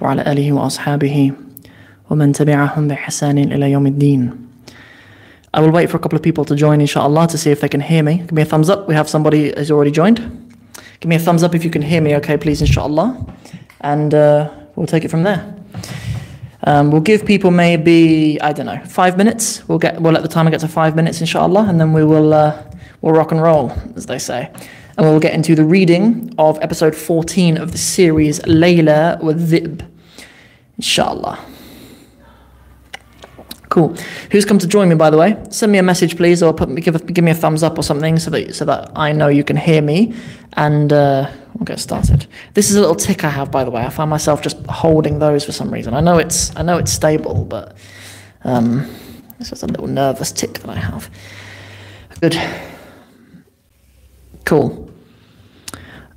وعلى آله وأصحابه ومن تبعهم بإحسان إلى يوم الدين. I will wait for a couple of people to join, inshallah, to see if they can hear me. Give me a thumbs up. We have somebody who's already joined. Give me a thumbs up if you can hear me, okay, please, inshallah. And uh, we'll take it from there. Um, we'll give people maybe, I don't know, five minutes. We'll, get, we'll let the timer get to five minutes, inshallah, and then we will uh, we'll rock and roll, as they say. And we'll get into the reading of episode 14 of the series, Layla with Dhib. Inshallah. Cool. Who's come to join me, by the way? Send me a message, please, or put give, give me a thumbs up or something so that, so that I know you can hear me. And uh, we'll get started. This is a little tick I have, by the way. I find myself just holding those for some reason. I know it's, I know it's stable, but um, it's a little nervous tick that I have. Good. Cool.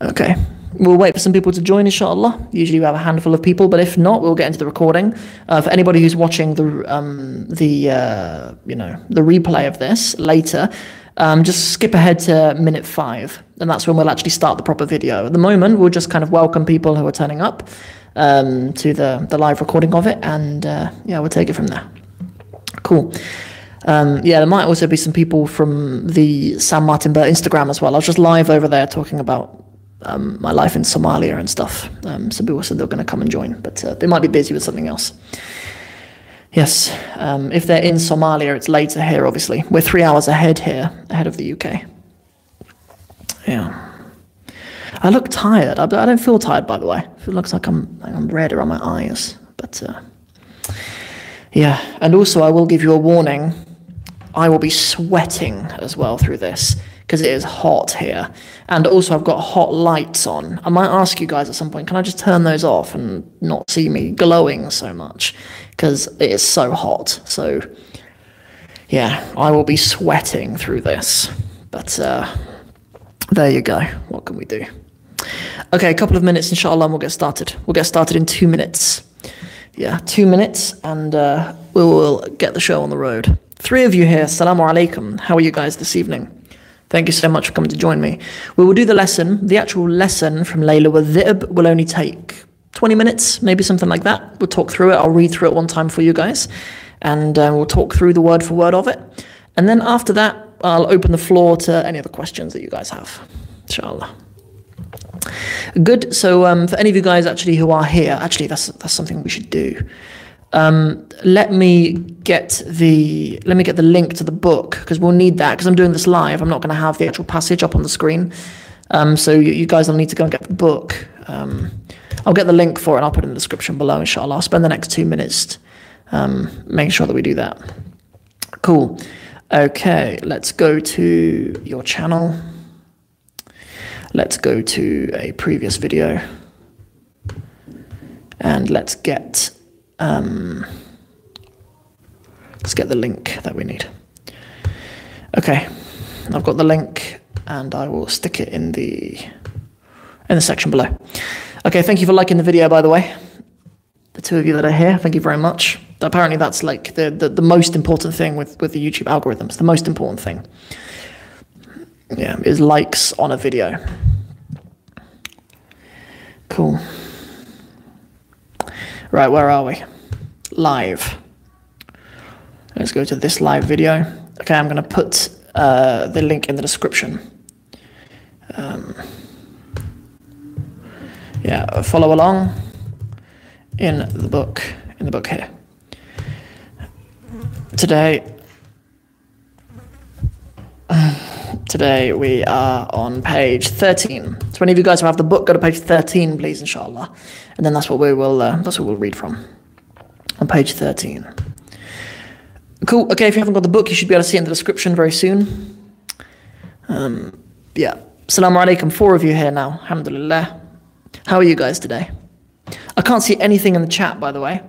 Okay. We'll wait for some people to join, inshallah. Usually we have a handful of people, but if not, we'll get into the recording. Uh, for anybody who's watching the um, the uh, you know the replay of this later, um, just skip ahead to minute five, and that's when we'll actually start the proper video. At the moment, we'll just kind of welcome people who are turning up um, to the the live recording of it, and uh, yeah, we'll take it from there. Cool. Um, yeah, there might also be some people from the Sam Martin Burt Instagram as well. I was just live over there talking about um, my life in Somalia and stuff. Um, some people said they were going to come and join, but uh, they might be busy with something else. Yes, um, if they're in Somalia, it's later here, obviously. We're three hours ahead here, ahead of the UK. Yeah. I look tired. I, I don't feel tired, by the way. It looks like I'm, like I'm red around my eyes. But uh, yeah, and also I will give you a warning. I will be sweating as well through this because it is hot here. And also, I've got hot lights on. I might ask you guys at some point, can I just turn those off and not see me glowing so much? Because it is so hot. So, yeah, I will be sweating through this. But uh, there you go. What can we do? Okay, a couple of minutes, inshallah, and we'll get started. We'll get started in two minutes. Yeah, two minutes, and uh, we will get the show on the road. Three of you here, Assalamu alaikum. How are you guys this evening? Thank you so much for coming to join me. We will do the lesson. The actual lesson from Layla with will only take 20 minutes, maybe something like that. We'll talk through it. I'll read through it one time for you guys, and uh, we'll talk through the word for word of it. And then after that, I'll open the floor to any other questions that you guys have. Inshallah. Good. So, um, for any of you guys actually who are here, actually, that's that's something we should do. Um, let me get the let me get the link to the book because we'll need that because I'm doing this live. I'm not going to have the actual passage up on the screen, um, so you, you, guys will need to go and get the book. Um, I'll get the link for it. and I'll put it in the description below. Inshallah, I'll spend the next two minutes um, making sure that we do that. Cool. Okay, let's go to your channel. Let's go to a previous video. And let's get um, let's get the link that we need. Okay, I've got the link and I will stick it in the in the section below. Okay, thank you for liking the video by the way. The two of you that are here, thank you very much. Apparently that's like the, the, the most important thing with, with the YouTube algorithms. The most important thing. Yeah, is likes on a video. Cool. Right, where are we? Live. Let's go to this live video. Okay, I'm going to put uh, the link in the description. Um, yeah, follow along in the book, in the book here. Today, today we are on page 13. So any of you guys who have the book, go to page 13, please, inshallah. And then that's what we will, uh, that's what we'll read from. On page 13. Cool. Okay, if you haven't got the book, you should be able to see it in the description very soon. Um, yeah. Assalamu alaikum. Four of you here now. Alhamdulillah. How are you guys today? I can't see anything in the chat, by the way.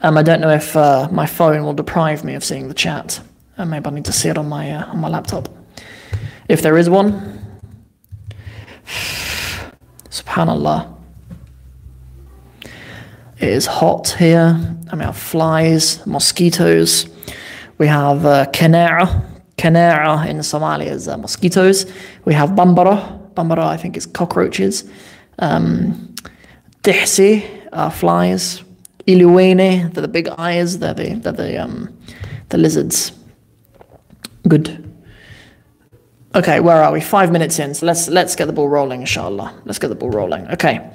Um, I don't know if uh, my phone will deprive me of seeing the chat. Uh, maybe I need to see it on my uh, on my laptop. If there is one. Subhanallah. It is hot here, and we have flies, mosquitoes. We have uh. Kanara in Somalia is uh, mosquitoes. We have bambara. Bambara, I think, is cockroaches. Um, dihsi, are flies. Iluene, they're the big eyes, they're the, they're the, um, the lizards. Good. Okay, where are we? Five minutes in. So let's let's get the ball rolling, inshallah. Let's get the ball rolling. Okay.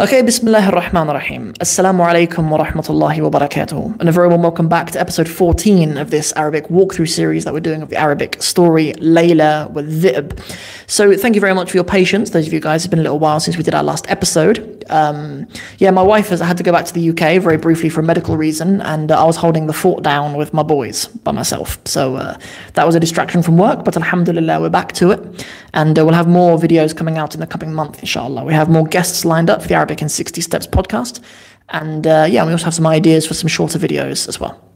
Okay, Bismillah ar-Rahman ar-Rahim. Assalamu alaikum wa rahmatullahi wa barakatuh. And a very warm welcome back to episode 14 of this Arabic walkthrough series that we're doing of the Arabic story Layla with Dhib. So thank you very much for your patience. Those of you guys, it's been a little while since we did our last episode. Um, yeah, my wife has had to go back to the UK very briefly for a medical reason, and uh, I was holding the fort down with my boys by myself. So uh, that was a distraction from work, but alhamdulillah, we're back to it. And uh, we'll have more videos coming out in the coming month, inshallah. We have more guests lined up for the Arabic in 60 Steps podcast. And uh, yeah, we also have some ideas for some shorter videos as well.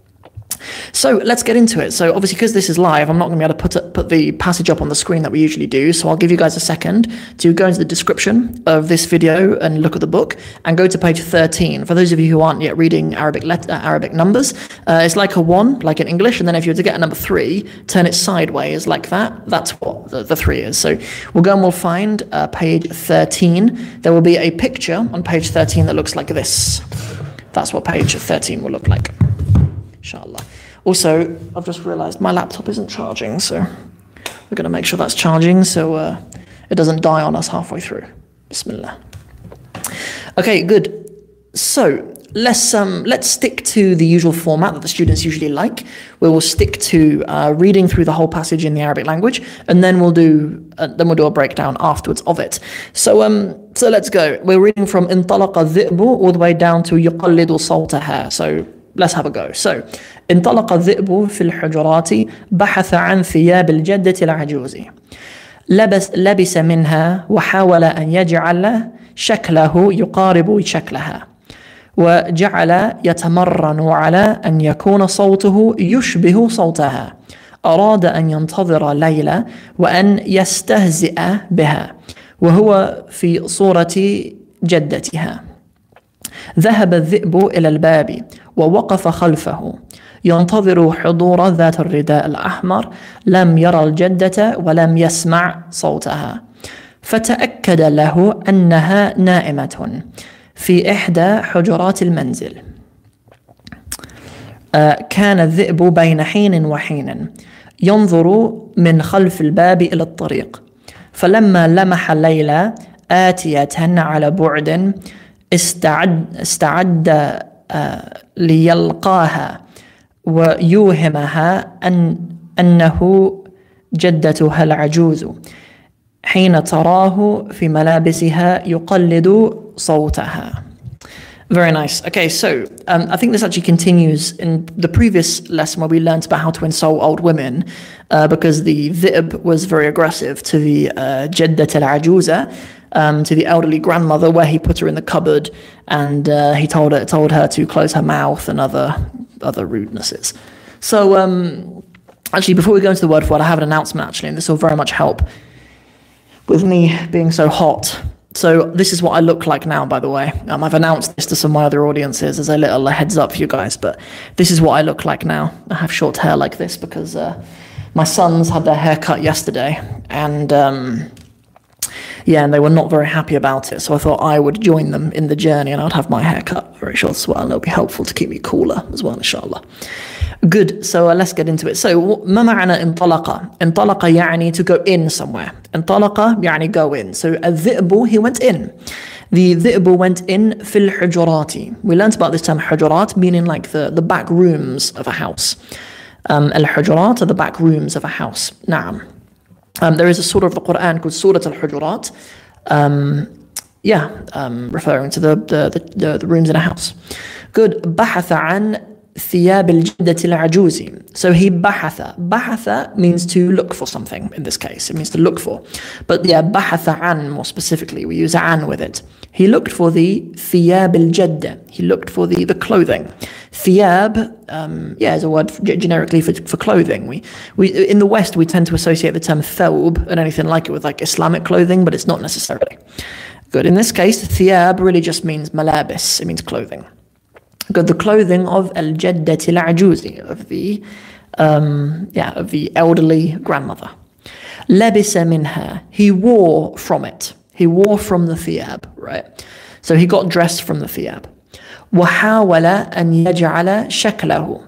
So let's get into it. So obviously, because this is live, I'm not going to be able to put put the passage up on the screen that we usually do. So I'll give you guys a second to go into the description of this video and look at the book, and go to page 13. For those of you who aren't yet reading Arabic let, uh, Arabic numbers, uh, it's like a one, like in English, and then if you were to get a number three, turn it sideways like that. That's what the, the three is. So we'll go and we'll find uh, page 13. There will be a picture on page 13 that looks like this. That's what page 13 will look like inshallah. Also, I've just realized my laptop isn't charging, so we're going to make sure that's charging so uh, it doesn't die on us halfway through. Bismillah. Okay, good. So let's um, let's stick to the usual format that the students usually like. We will stick to uh, reading through the whole passage in the Arabic language, and then we'll do uh, then we'll do a breakdown afterwards of it. So um, so let's go. We're reading from Intalaqa zibu all the way down to Yuqallidu Saltaha. So let's have a go. So انطلق الذئب في الحجرات بحث عن ثياب الجدة العجوز. لبس لبس منها وحاول أن يجعل شكله يقارب شكلها وجعل يتمرن على أن يكون صوته يشبه صوتها. أراد أن ينتظر ليلى وأن يستهزئ بها وهو في صورة جدتها. ذهب الذئب إلى الباب ووقف خلفه. ينتظر حضور ذات الرداء الأحمر لم يرى الجدة ولم يسمع صوتها. فتأكد له أنها نائمة في إحدى حجرات المنزل. آه، كان الذئب بين حين وحين ينظر من خلف الباب إلى الطريق. فلما لمح ليلى آتية على بعد استعد استعد آه، ليلقاها ويوهمها أن أنه جدتها العجوز حين تراه في ملابسها يقلد صوتها Very nice. Okay, so um, I think this actually continues in the previous lesson where we learned about how to insult old women uh, because the dhib was very aggressive to the uh, jaddat al ajuza, um, to the elderly grandmother, where he put her in the cupboard and uh, he told her, told her to close her mouth and other other rudenesses. So um, actually, before we go into the word for word, I have an announcement actually, and this will very much help with me being so hot. So this is what I look like now, by the way. Um, I've announced this to some of my other audiences as a little heads up for you guys, but this is what I look like now. I have short hair like this because uh, my sons had their hair cut yesterday, and um, yeah, and they were not very happy about it. So I thought I would join them in the journey and I'd have my hair cut very short as well. And it'll be helpful to keep me cooler as well, inshallah. Good. So uh, let's get into it. So ما معنى انطلق? انطلق يعني to go in somewhere. انطلق يعني go in. So الذئب he went in. The ذئب went in في الحجرات. We learned about this term حجرات meaning like the, the back rooms of a house. Um, الحجرات are the back rooms of a house. نعم. Um, there is a surah of the Quran called Surah Al-Hujurat. Um, yeah, um, referring to the, the, the, the, rooms in a house. Good. بحث عن ثياب الجدة العجوز. So he بحث. بحث means to look for something in this case. It means to look for. But yeah, بحث عن more specifically. We use عن with it. He looked for the ثياب الجدة. He looked for the, the clothing. Thiyab, um, yeah, is a word generically for, for clothing. We, we, in the West, we tend to associate the term thawb and anything like it with like Islamic clothing, but it's not necessarily. Good. In this case, thiyab really just means malabis. It means clothing. Good. The clothing of al jaddat al ajuzi, of the, um, yeah, of the elderly grandmother. Labisa minha. He wore from it. He wore from the thiyab, right? So he got dressed from the thiyab. وحاول أن يجعل شكله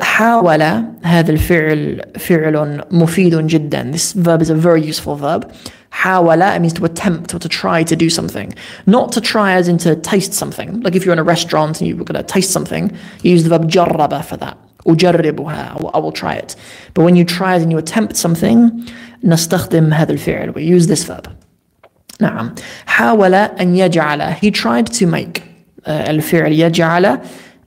حاول هذا الفعل فعل مفيد جدا This verb is a very useful verb حاول it means to attempt or to try to do something not to try as in to taste something like if you're in a restaurant and you're going to taste something you use the verb جرب for that أجربها I will try it but when you try as in you attempt something نستخدم هذا الفعل we use this verb نعم حاول أن يجعل he tried to make الفعل يجعل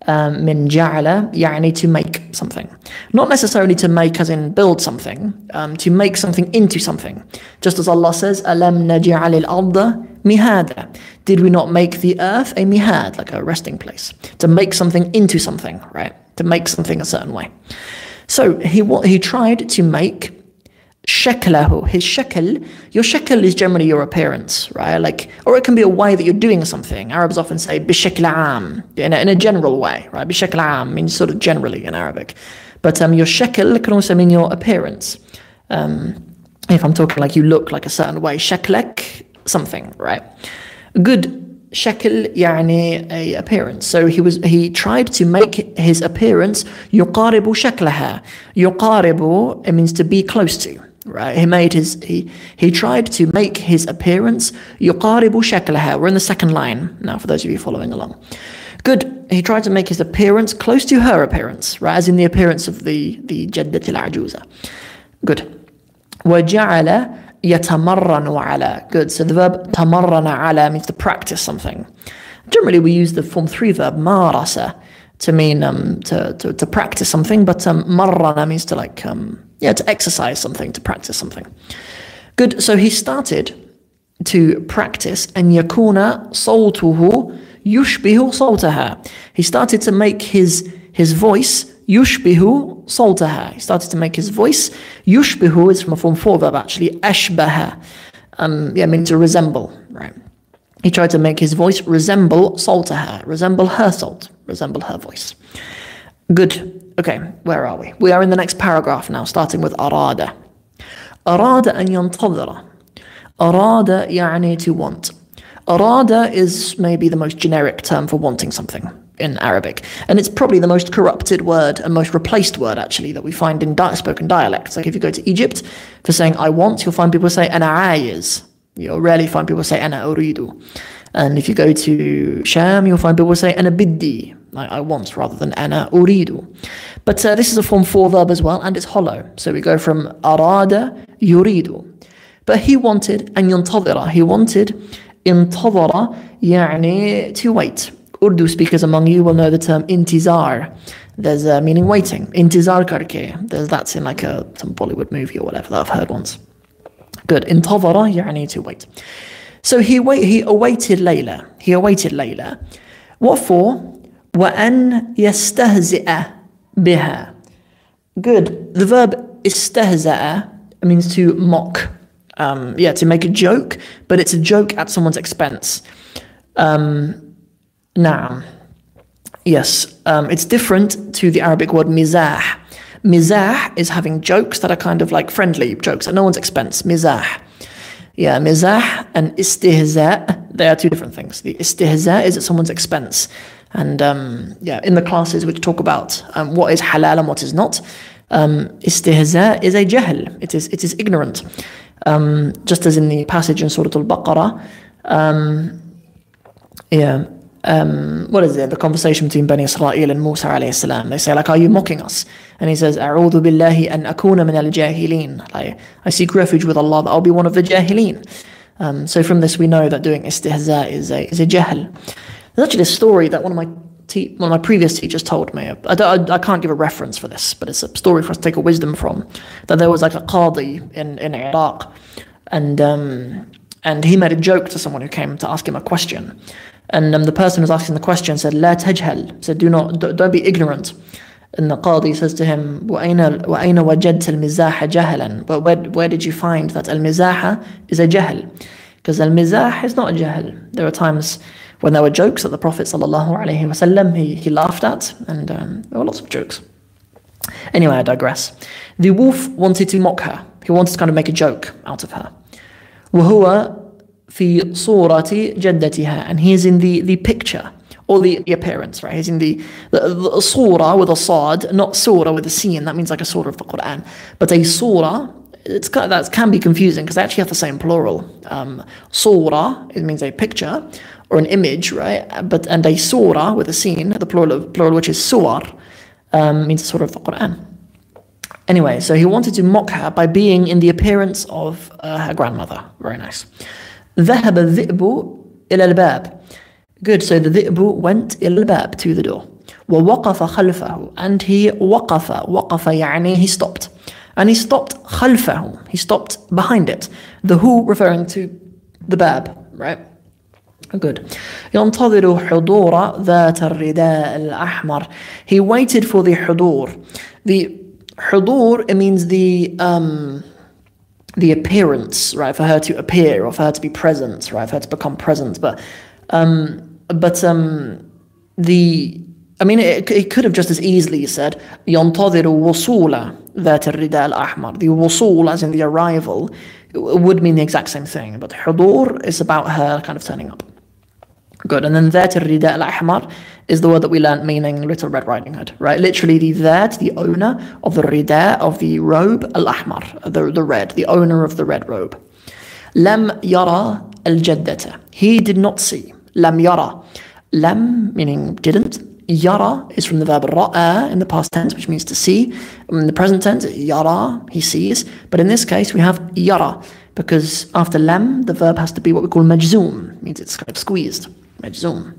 من جعل يعني to make something. Not necessarily to make as in build something, um, to make something into something. Just as Allah says, أَلَمْ نَجْعَلِ الْأَرْضَ مِهَادًا Did we not make the earth a mihad, like a resting place? To make something into something, right? To make something a certain way. So he, he tried to make shaklahu, his shakl, your shakl is generally your appearance, right? Like, or it can be a way that you're doing something. Arabs often say bishakl am, in a, in a general way, right? Bishakl am means sort of generally in Arabic. But um, your shakl can also mean your appearance. Um, if I'm talking like you look like a certain way, shaklek, something, right? Good shakl يعني a appearance. So he was he tried to make his appearance يقارب شكلها. يقارب it means to be close to right? He made his he he tried to make his appearance يقارب شكلها. We're in the second line now for those of you following along. Good. He tried to make his appearance close to her appearance, right? As in the appearance of the the جدة العجوزة. Good. وجعل يتمرن على. Good. So the verb تمرن على means to practice something. Generally, we use the form three verb marasa to mean um, to, to, to practice something, but um, marrana means to like um, yeah, to exercise something, to practice something. Good. So he started to practice and yakuna soltuhu yushbihu sawtaha. He started to make his his voice yushbihu sawtaha. He started to make his voice yushbihu is from a form four verb actually ashbaha. Um, yeah, means to resemble, right? He tried to make his voice resemble salt her, resemble her salt, resemble her voice. Good Okay, where are we? We are in the next paragraph now, starting with أراد. أراد أن ينتظر. أراد يعني to want. أراد is maybe the most generic term for wanting something in Arabic. And it's probably the most corrupted word and most replaced word, actually, that we find in di- spoken dialects. Like if you go to Egypt, for saying I want, you'll find people say أنا عايز. You'll rarely find people say أنا أريد. And if you go to Sham, you'll find people say أنا بدي. Like I want rather than أنا أريد. But uh, this is a form 4 verb as well, and it's hollow. So we go from أراد يريد. But he wanted أن ينتظر. He wanted انتظر يعني to wait. Urdu speakers among you will know the term intizar. There's a meaning waiting. Intizar karke. There's that's in like a some Bollywood movie or whatever that I've heard once. Good. انتظر يعني to wait. So he wait, he awaited Layla. He awaited Layla. What for? وأن يستهزئ بها. Good. The verb استهزأ means to mock. Um, yeah, to make a joke, but it's a joke at someone's expense. Um, now, yes, um, it's different to the Arabic word mizah. Mizah is having jokes that are kind of like friendly jokes at no one's expense. Mizah. Yeah, mizah and istihza, they are two different things. The istihza is at someone's expense. And um, yeah, in the classes which talk about um, what is halal and what is not, um, istihza is a jahl. It is, it is ignorant. Um, just as in the passage in Surah Al-Baqarah, um, yeah, um, what is it? The conversation between Bani Israel and Musa alayhi salam. They say like, "Are you mocking us?" And he says, "A'udhu billahi an akuna min al jahilin." Like, I seek refuge with Allah that I'll be one of the jahilin. Um, so from this we know that doing istihza is a is a jahl. There's actually a story that one of my te- one of my previous teachers told me. I, I, I, can't give a reference for this, but it's a story for us to take a wisdom from. That there was like a qadi in in Iraq, and um, and he made a joke to someone who came to ask him a question. And um, the person who was asking the question said, لا تجهل, said, do not, don't be ignorant. And the Qadi says to him, وَأَيْنَ, وَأَيْنَ وَجَدْتَ الْمِزَاحَ جَهَلًا But where, where did you find that al-mizaha is a jahl? Because al-mizah is not a jahl. There are times when there were jokes that the Prophet ﷺ, he, he laughed at, and um, there were lots of jokes. Anyway, I digress. The wolf wanted to mock her. He wanted to kind of make a joke out of her. وهو في صورة جدتها and he is in the, the picture or the, the appearance, right? He's in the, the, the surah with a sad, not surah with a sin. That means like a surah of the Quran. But a surah, it's that can be confusing because they actually have the same plural. Um, surah, it means a picture or an image, right? But and a surah with a sin, the plural, plural which is suwar, um, means a surah of the Quran. Anyway, so he wanted to mock her by being in the appearance of uh, her grandmother. Very nice. ذهب الذئب إلى الباب Good, so the dhi'bu went إلى to the door. ووقف خلفه and he وقف وقف يعني he stopped and he stopped خلفه he stopped behind it the who referring to the bab right good ينتظر حضور ذات الرداء الأحمر he waited for the حضور the حضور it means the um the appearance right for her to appear or for her to be present right for her to become present but um but um, the I mean, it, it could have just as easily said ينتظر وصول ذات الرداء الأحمر. The وصول, as in the arrival, would mean the exact same thing. But حضور is about her kind of turning up. Good. And then that al-rida al-ahmar is the word that we learned meaning Little Red Riding Hood, right? Literally the that, the owner of the rida, of the robe, al-ahmar, the, the red, the owner of the red robe. Lam yara al-jaddata. He did not see. Lam yara. Lam meaning didn't. Yara is from the verb ra in the past tense, which means to see. In the present tense, yara, he sees. But in this case, we have yara, because after lam, the verb has to be what we call majzoom, means it's kind of squeezed Majzoom.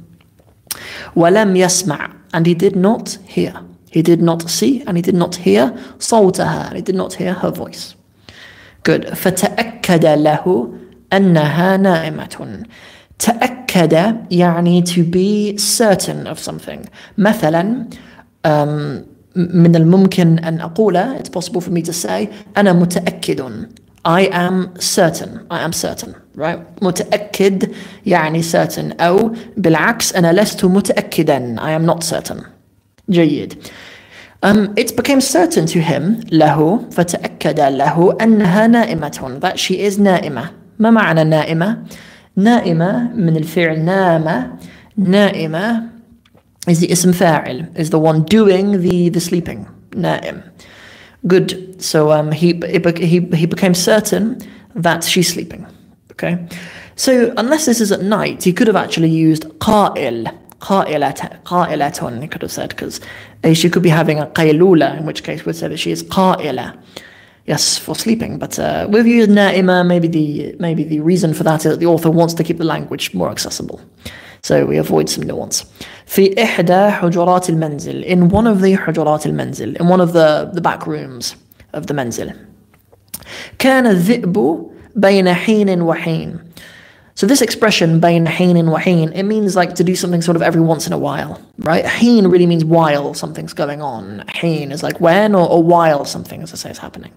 Walam yasma' and he did not hear. He did not see and he did not hear صوتها. He did not hear her voice. Good. فتأكد له أنها نائمة. تأكد يعني to be certain of something مثلا um, من الممكن أن أقول it's possible for me to say أنا متأكد I am certain I am certain right متأكد يعني certain أو بالعكس أنا لست متأكدا I am not certain جيد um, it became certain to him له فتأكد له أنها نائمة that she is نائمة ما معنى نائمة نائمة من الفعل نامة نائمة is the اسم فاعل is the one doing the the sleeping نائم good so um, he, he he became certain that she's sleeping okay so unless this is at night he could have actually used قائل قائلة قائلة he could have said because she could be having a قيلولة in which case we'd say that she is قائلة yes, for sleeping. But uh, with used na'ima, maybe the maybe the reason for that is that the author wants to keep the language more accessible. So we avoid some nuance. في إحدى حجرات المنزل in one of the حجرات المنزل in one of the the back rooms of the منزل كان الذئب بين حين وحين so this expression, bain heen wa heen, it means like to do something sort of every once in a while, right? Heen really means while something's going on. Heen is like when or, or while something, as I say, is happening.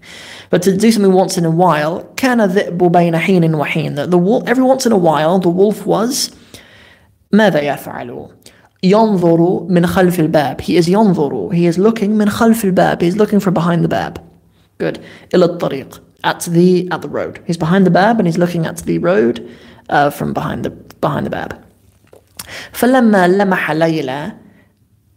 But to do something once in a while, kana dhi'bu bayna heen wa heen. The, the wolf, every once in a while, the wolf was ماذا يفعل؟ ينظر من خلف الباب. He is ينظر. He is looking من خلف الباب. He is looking from behind the bab. Good. إلى الطريق. At the at the road. He's behind the bab and he's looking at the road uh, from behind the behind the bab. فلما لمح ليلى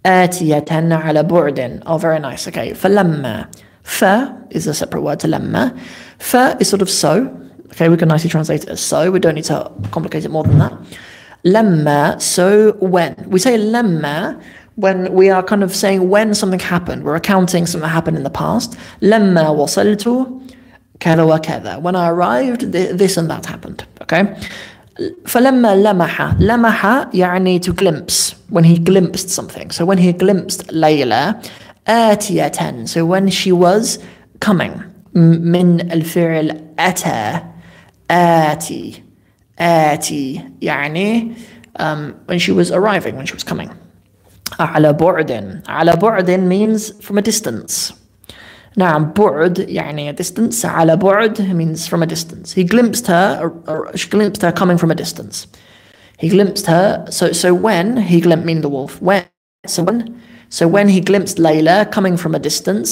آتية على بعد. Oh, very nice. Okay. فلما ف is a separate word to لما. ف is sort of so. Okay, we can nicely translate it as so. We don't need to complicate it more than that. لما, so when. We say لما when we are kind of saying when something happened. We're accounting something that happened in the past. لما وصلت كذا وكذا. When I arrived, this and that happened. Okay? فلما لمح لمح يعني to glimpse when he glimpsed something so when he glimpsed ليلى آتية so when she was coming من الفعل أتى آتي آتي يعني um, when she was arriving when she was coming على بعد على بعد means from a distance نعم بعد يعني distance على بعد means from a distance he glimpsed her or, or she glimpsed her coming from a distance he glimpsed her so so when he glimpsed meaning the wolf when so when so when he glimpsed Layla coming from a distance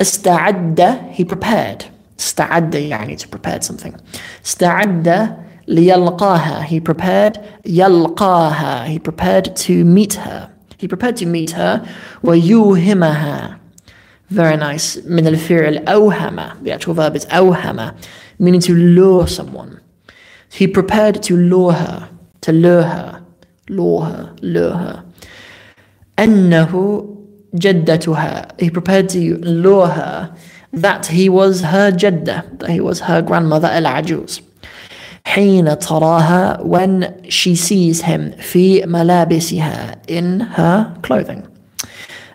استعد he prepared استعد يعني to prepare something استعد ليلقاها he prepared يلقاها he prepared to meet her he prepared to meet her ويوهمها very nice من الفعل أوهم the actual verb is أوهم meaning to lure someone he prepared to lure her to lure her lure her lure her أنه جدتها he prepared to lure her that he was her جدة that he was her grandmother العجوز حين تراها when she sees him في ملابسها in her clothing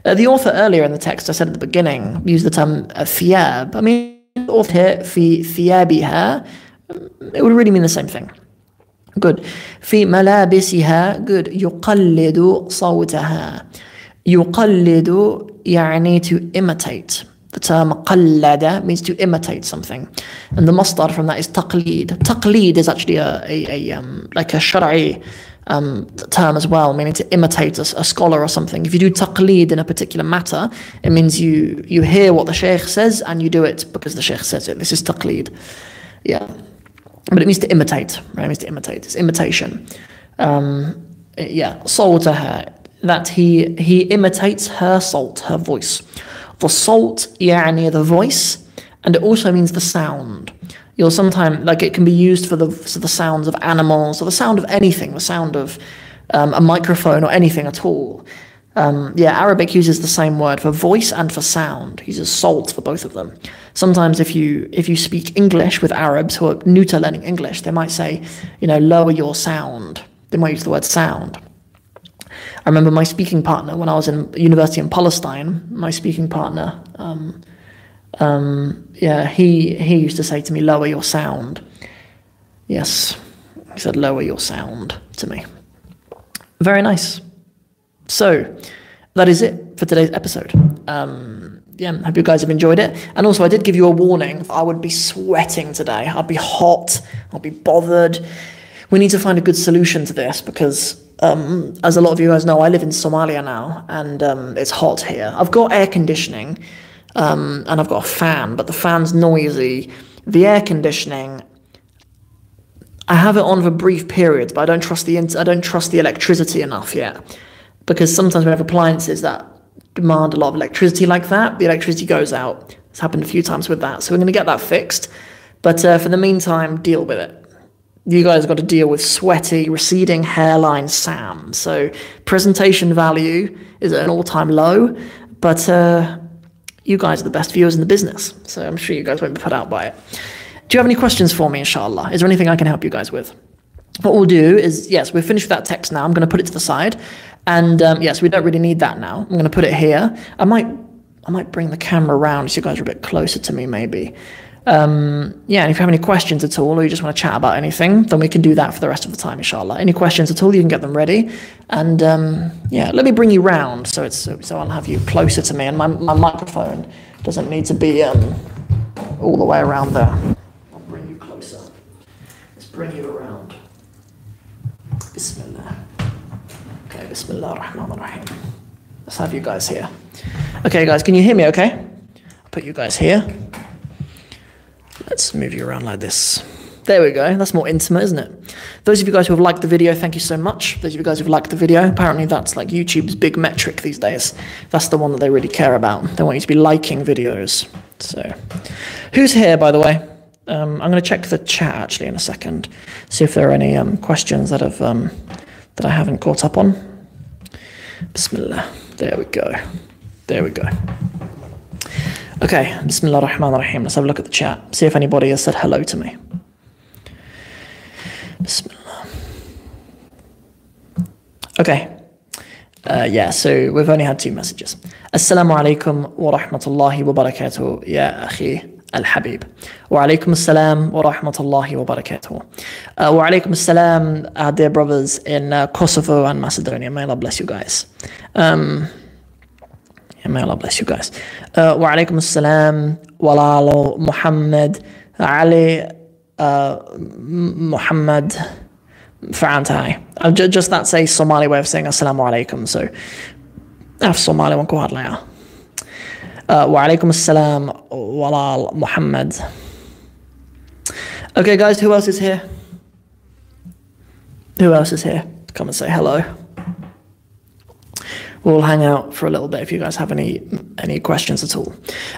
Uh, the author earlier in the text, I said at the beginning, used the term uh. I mean, author here, fi, her. Um, it would really mean the same thing. Good. في ملابسها good يقلد صوتها يقلد يعني to imitate the term قلد means to imitate something and the masdar from that is تقليد تقليد is actually a, a, a um, like a شرعي um, term as well, meaning to imitate a, a, scholar or something. If you do taqleed in a particular matter, it means you, you hear what the sheikh says and you do it because the sheikh says it. This is taqleed. Yeah. But it means to imitate, right? It means to imitate. It's imitation. Um, yeah. صوتها, that he, he imitates her salt, her voice. The salt, يعني the voice, and it also means the sound. You'll sometimes, like it can be used for the, for the sounds of animals or the sound of anything, the sound of um, a microphone or anything at all. Um, yeah, Arabic uses the same word for voice and for sound. It uses salt for both of them. Sometimes, if you if you speak English with Arabs who are new to learning English, they might say, you know, lower your sound. They might use the word sound. I remember my speaking partner when I was in university in Palestine. My speaking partner, um, um, yeah, he he used to say to me, "Lower your sound." Yes, he said, "Lower your sound" to me. Very nice. So that is it for today's episode. Um, yeah, I hope you guys have enjoyed it. And also, I did give you a warning. I would be sweating today. I'd be hot. I'd be bothered. We need to find a good solution to this because um, as a lot of you guys know, I live in Somalia now, and um, it's hot here. I've got air conditioning, um, and I've got a fan, but the fan's noisy. The air conditioning, I have it on for brief periods, but I don't trust the I don't trust the electricity enough yet, because sometimes we have appliances that demand a lot of electricity like that. The electricity goes out. It's happened a few times with that, so we're going to get that fixed. But uh, for the meantime, deal with it you guys got to deal with sweaty, receding hairline Sam. So presentation value is at an all-time low, but uh, you guys are the best viewers in the business. So I'm sure you guys won't be put out by it. Do you have any questions for me, inshallah? Is there anything I can help you guys with? What we'll do is, yes, we're finished with that text now. I'm going to put it to the side. And um, yes, we don't really need that now. I'm going to put it here. I might, I might bring the camera around so you guys are a bit closer to me, maybe. Um, yeah, and if you have any questions at all or you just want to chat about anything, then we can do that for the rest of the time, inshallah. Any questions at all, you can get them ready. And um, yeah, let me bring you round so it's so I'll have you closer to me, and my, my microphone doesn't need to be um, all the way around there. I'll bring you closer. Let's bring you around. Bismillah. Okay, Bismillah ar-Rahman ar-Rahim. Let's have you guys here. Okay, guys, can you hear me okay? I'll put you guys here. Let's move you around like this. There we go. That's more intimate, isn't it? Those of you guys who have liked the video, thank you so much. Those of you guys who've liked the video, apparently that's like YouTube's big metric these days. That's the one that they really care about. They want you to be liking videos. So, who's here, by the way? Um, I'm going to check the chat actually in a second, see if there are any um, questions that have um, that I haven't caught up on. Bismillah. There we go. There we go. Okay, Bismillah ar-Rahman ar-Rahim. Let's have a look at the chat. See if anybody has said hello to me. Bismillah. Okay. Uh, yeah, so we've only had two messages. Assalamu alaikum wa rahmatullahi wa barakatuh, ya akhi al-habib. Wa alaikum assalam wa rahmatullahi wa barakatuh. Uh, wa alaikum assalam, our dear brothers in uh, Kosovo and Macedonia. May Allah bless you guys. Um, may Allah bless you guys. Uh, wa alaikum assalam, walalo, Muhammad, Ali, uh, Muhammad, Farantai. Just that's a Somali way of saying assalamu alaikum. So, af Somali wan ku hadlaya. Uh, wa alaikum assalam, walal, Muhammad. Okay, guys, who else is here? Who else is here? Come and say hello. We'll hang out for a little bit if you guys have any any questions at all.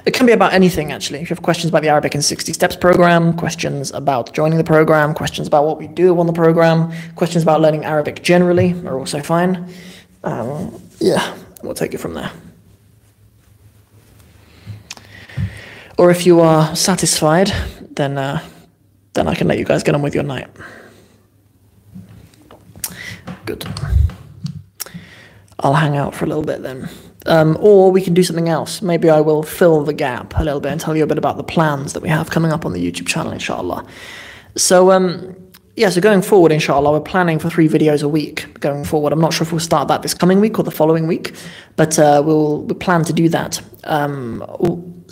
It can be about anything actually. If you have questions about the Arabic in 60 Steps program, questions about joining the program, questions about what we do on the program, questions about learning Arabic generally are also fine. Um, yeah, we'll take it from there. Or if you are satisfied, then uh, then I can let you guys get on with your night. Good. I'll hang out for a little bit then. Um, or we can do something else. Maybe I will fill the gap a little bit and tell you a bit about the plans that we have coming up on the YouTube channel, inshallah. So, um, yeah, so going forward, inshallah, we're planning for three videos a week going forward. I'm not sure if we'll start that this coming week or the following week, but uh, we'll, we plan to do that. Um,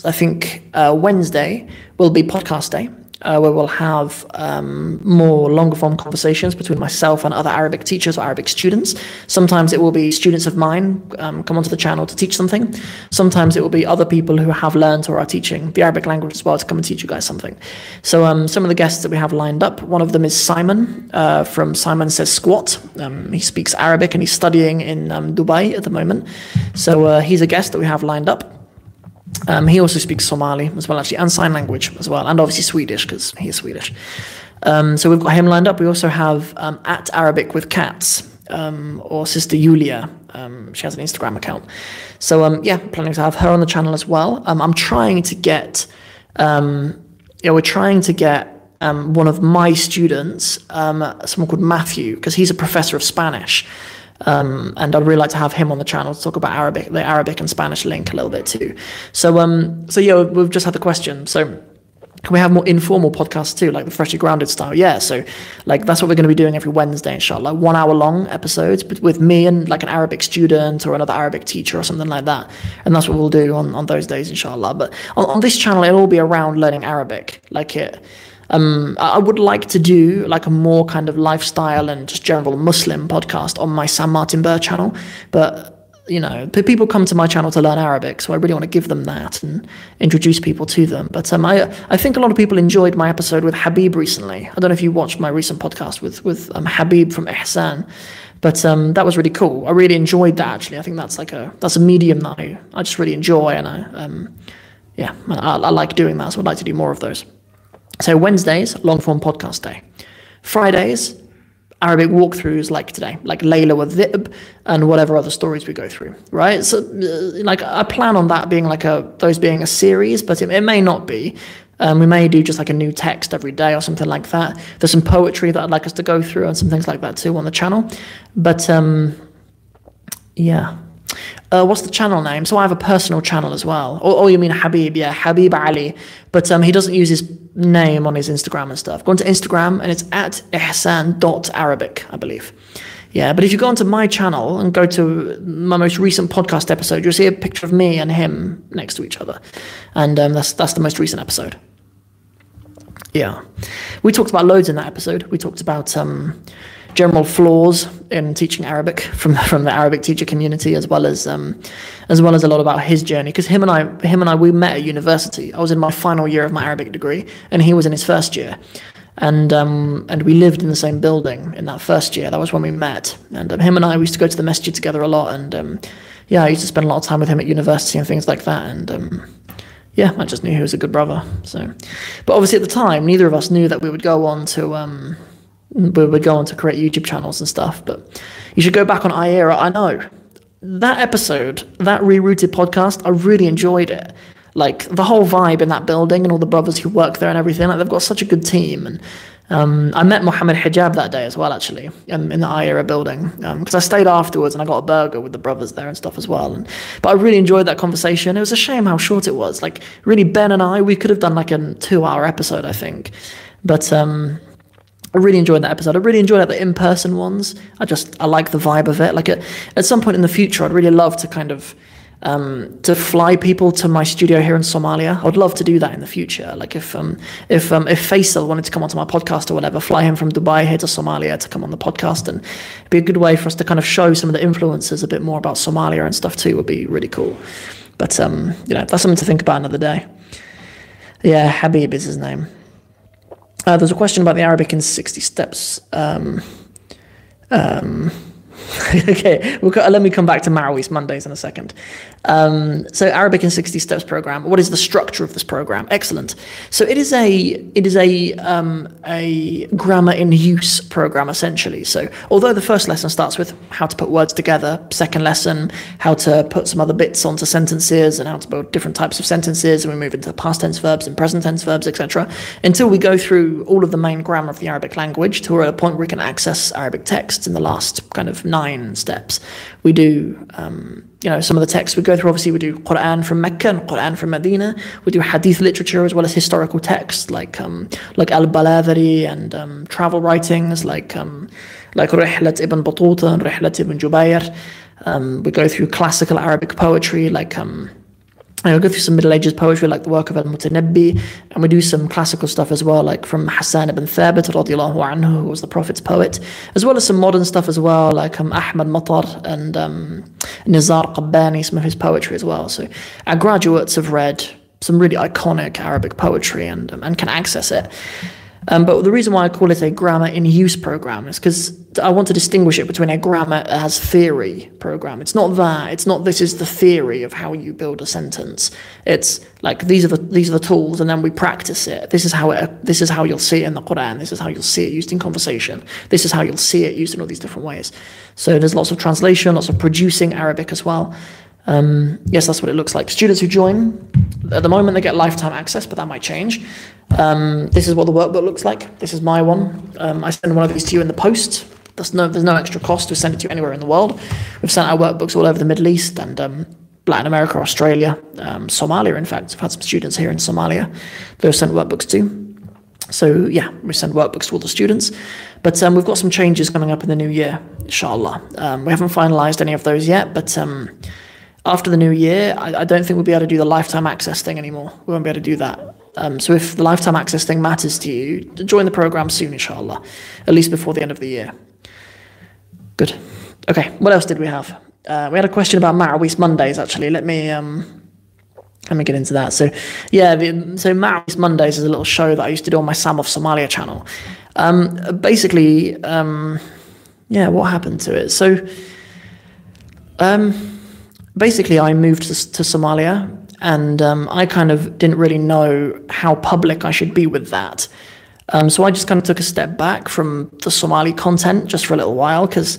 I think uh, Wednesday will be podcast day uh, where we'll have um, more longer form conversations between myself and other Arabic teachers or Arabic students. Sometimes it will be students of mine um, come onto the channel to teach something. Sometimes it will be other people who have learned or are teaching the Arabic language as well to come and teach you guys something. So um, some of the guests that we have lined up, one of them is Simon uh, from Simon Says Squat. Um, he speaks Arabic and he's studying in um, Dubai at the moment. So uh, he's a guest that we have lined up. Um, he also speaks Somali as well, actually, and sign language as well, and obviously Swedish because he's Swedish. Um, so we've got him lined up. We also have um, at Arabic with cats um, or Sister Yulia. Um, she has an Instagram account. So um, yeah, planning to have her on the channel as well. I'm trying to get, yeah, we're trying to get one of my students, someone called Matthew, because he's a professor of Spanish. Um, and I'd really like to have him on the channel to talk about Arabic, the Arabic and Spanish link a little bit too. So, um, so yeah, we've just had the question. So, can we have more informal podcasts too, like the freshly grounded style? Yeah. So, like that's what we're going to be doing every Wednesday, inshallah. One hour long episodes but with me and like an Arabic student or another Arabic teacher or something like that. And that's what we'll do on, on those days, inshallah. But on, on this channel, it'll all be around learning Arabic. Like it um, I would like to do like a more kind of lifestyle and just general Muslim podcast on my Sam Martin Burr channel, but you know, people come to my channel to learn Arabic, so I really want to give them that and introduce people to them. But um, I, I think a lot of people enjoyed my episode with Habib recently. I don't know if you watched my recent podcast with with um, Habib from Ihsan, but um, that was really cool. I really enjoyed that. Actually, I think that's like a that's a medium that I, I just really enjoy, and I um, yeah, I, I like doing that. So I'd like to do more of those. So Wednesdays, long form podcast day. Fridays, Arabic walkthroughs like today, like Layla with Dhib and whatever other stories we go through, right? So, uh, like, I plan on that being like a, those being a series, but it, it may not be. Um, we may do just like a new text every day or something like that. There's some poetry that I'd like us to go through and some things like that too on the channel. But um, yeah, uh, what's the channel name? So I have a personal channel as well. Or, or you mean Habib? Yeah, Habib Ali. But um, he doesn't use his name on his Instagram and stuff. Go onto Instagram and it's at ihsan.arabic, I believe. Yeah, but if you go onto my channel and go to my most recent podcast episode, you'll see a picture of me and him next to each other. And um, that's, that's the most recent episode. Yeah. We talked about loads in that episode. We talked about. Um, general flaws in teaching Arabic from from the Arabic teacher community, as well as um, as well as a lot about his journey. Because him and I, him and I, we met at university. I was in my final year of my Arabic degree, and he was in his first year, and um, and we lived in the same building in that first year. That was when we met, and um, him and I we used to go to the masjid together a lot, and um, yeah, I used to spend a lot of time with him at university and things like that, and. Um, yeah, I just knew he was a good brother. So, but obviously at the time, neither of us knew that we would go on to um, we would go on to create YouTube channels and stuff. But you should go back on iEra. I know that episode, that rerouted podcast, I really enjoyed it. Like the whole vibe in that building and all the brothers who work there and everything. Like they've got such a good team. And um, I met Mohammed Hijab that day as well, actually, in, in the iEra building, because um, I stayed afterwards and I got a burger with the brothers there and stuff as well. And but I really enjoyed that conversation. It was a shame how short it was. Like really, Ben and I, we could have done like a two-hour episode, I think. But um, I really enjoyed that episode. I really enjoyed like, the in-person ones. I just I like the vibe of it. Like at, at some point in the future, I'd really love to kind of um, to fly people to my studio here in Somalia. I would love to do that in the future. Like if um, if um, if Faisal wanted to come onto my podcast or whatever, fly him from Dubai here to Somalia to come on the podcast, and it'd be a good way for us to kind of show some of the influences a bit more about Somalia and stuff too. Would be really cool. But um, you know, that's something to think about another day. Yeah, Habib is his name. Uh, there's a question about the Arabic in 60 steps. Um, Um, okay, we'll, let me come back to Marawees Mondays in a second. Um, so Arabic in 60 Steps program. What is the structure of this program? Excellent. So it is a it is a um, a grammar in use program essentially. So although the first lesson starts with how to put words together, second lesson how to put some other bits onto sentences and how to build different types of sentences, and we move into past tense verbs and present tense verbs, etc. Until we go through all of the main grammar of the Arabic language to a point where we can access Arabic texts in the last kind of nine steps. We do. Um, you know, some of the texts we go through, obviously we do Quran from Mecca and Quran from Medina. We do Hadith literature as well as historical texts like um, like Al-Baladhuri and um, travel writings like um, like Rihlat ibn Battuta and Rihlat ibn Jubayr. Um, we go through classical Arabic poetry like um, I go through some Middle Ages poetry like the work of Al-Mutanabbi, and we do some classical stuff as well, like from Hassan ibn Thabit radiallahu anhu, who was the Prophet's poet, as well as some modern stuff as well, like um, Ahmad Matar and um, Nizar Qabbani, some of his poetry as well. So our graduates have read some really iconic Arabic poetry and, um, and can access it. Um, but the reason why I call it a grammar in use program is because I want to distinguish it between a grammar as theory program. It's not that. It's not this is the theory of how you build a sentence. It's like these are the these are the tools, and then we practice it. This is how it. This is how you'll see it in the Quran. This is how you'll see it used in conversation. This is how you'll see it used in all these different ways. So there's lots of translation, lots of producing Arabic as well. Um, yes, that's what it looks like. Students who join, at the moment they get lifetime access, but that might change. Um, this is what the workbook looks like. This is my one. Um, I send one of these to you in the post. There's no, there's no extra cost to send it to you anywhere in the world. We've sent our workbooks all over the Middle East and um, Latin America, Australia, um, Somalia, in fact. I've had some students here in Somalia they've sent workbooks to. So, yeah, we send workbooks to all the students. But um, we've got some changes coming up in the new year, inshallah. Um, we haven't finalized any of those yet, but after the new year, I, I, don't think we'll be able to do the lifetime access thing anymore. We won't be able to do that. Um, so if the lifetime access thing matters to you, join the program soon, inshallah, at least before the end of the year. Good. Okay, what else did we have? Uh, we had a question about Marawees Mondays, actually. Let me um, let me get into that. So, yeah, the, so Marawees Mondays is a little show that I used to do on my Sam of Somalia channel. Um, basically, um, yeah, what happened to it? So, um, basically, I moved to, to Somalia, and um, I kind of didn't really know how public I should be with that. Um, so I just kind of took a step back from the Somali content just for a little while because.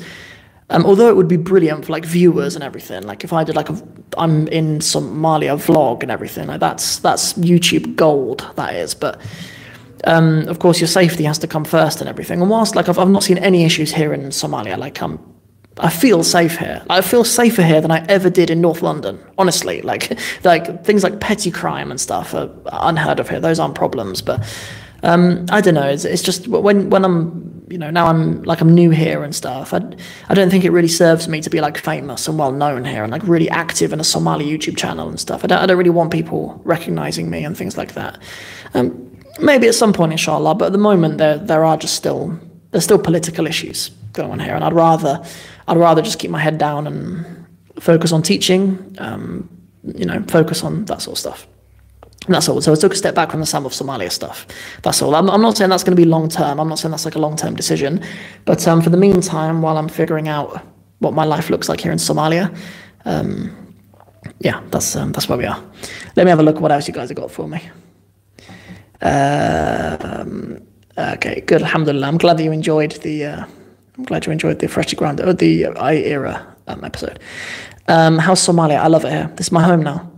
Um, although it would be brilliant for like viewers and everything, like if I did like a, I'm in Somalia vlog and everything, like that's that's YouTube gold, that is. But um, of course, your safety has to come first and everything. And whilst like I've, I've not seen any issues here in Somalia, like I'm I feel safe here. I feel safer here than I ever did in North London. Honestly, like like things like petty crime and stuff are unheard of here. Those aren't problems. But um, I don't know. It's, it's just when when I'm you know now I'm like I'm new here and stuff. I I don't think it really serves me to be like famous and well known here and like really active in a Somali YouTube channel and stuff. I don't I don't really want people recognizing me and things like that. Um, maybe at some point, inshallah. But at the moment, there there are just still there's still political issues going on here, and I'd rather I'd rather just keep my head down and focus on teaching, um, you know, focus on that sort of stuff. That's all. So I took a step back from the Sam of Somalia stuff. That's all. I'm, I'm not saying that's going to be long term. I'm not saying that's like a long term decision. But um, for the meantime, while I'm figuring out what my life looks like here in Somalia, um, yeah, that's um, that's where we are. Let me have a look at what else you guys have got for me. Uh, okay, good. Alhamdulillah. I'm glad that you enjoyed the. Uh, I'm glad you enjoyed the Freshly Ground or the I era um, episode. Um, how's Somalia? I love it here. This is my home now.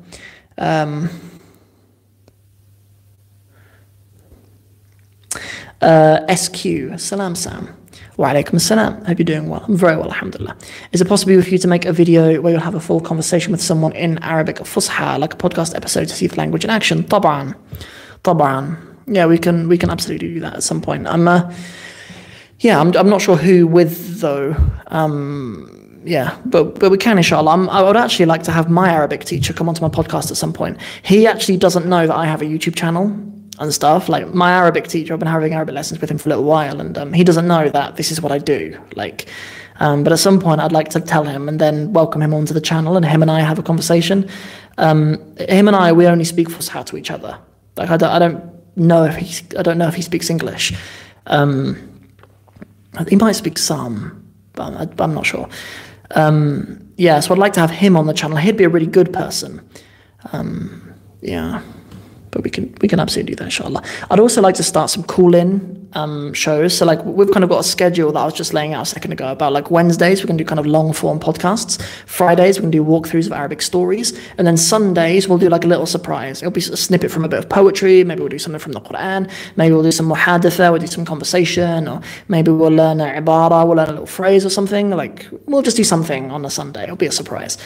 Uh, SQ, Salam Sam. Wa alaikum salam. Hope you're doing well. I'm very well, alhamdulillah. Is it possible for you to make a video where you'll have a full conversation with someone in Arabic Fusha, like a podcast episode to see the language in action? Taban. Taban. Yeah, we can we can absolutely do that at some point. I'm uh, yeah, I'm, I'm not sure who with though. Um, yeah, but but we can inshallah. I'm, i would actually like to have my Arabic teacher come onto my podcast at some point. He actually doesn't know that I have a YouTube channel and stuff. Like my Arabic teacher, I've been having Arabic lessons with him for a little while, and um, he doesn't know that this is what I do. Like, um, but at some point, I'd like to tell him and then welcome him onto the channel, and him and I have a conversation. Um, him and I, we only speak Fusha to each other. Like I don't, I don't know if he, I don't know if he speaks English. Um, he might speak some, but I'm, I'm not sure. Um, yeah, so I'd like to have him on the channel. He'd be a really good person. Um, yeah but we can we can absolutely do that inshallah. I'd also like to start some call-in um, shows. So like we've kind of got a schedule that i was just laying out a second ago about like wednesdays going to do kind of long form podcasts. Fridays going to do walkthroughs of arabic stories. And then sundays we'll do like a little surprise. It'll be a snippet from a bit of poetry. Maybe we'll do something from the quran. Maybe we'll do some muhadatha we'll do some conversation. Or maybe we'll learn a ibara we'll learn a little phrase or something. Like we'll just do something on a sunday. It'll be a surprise.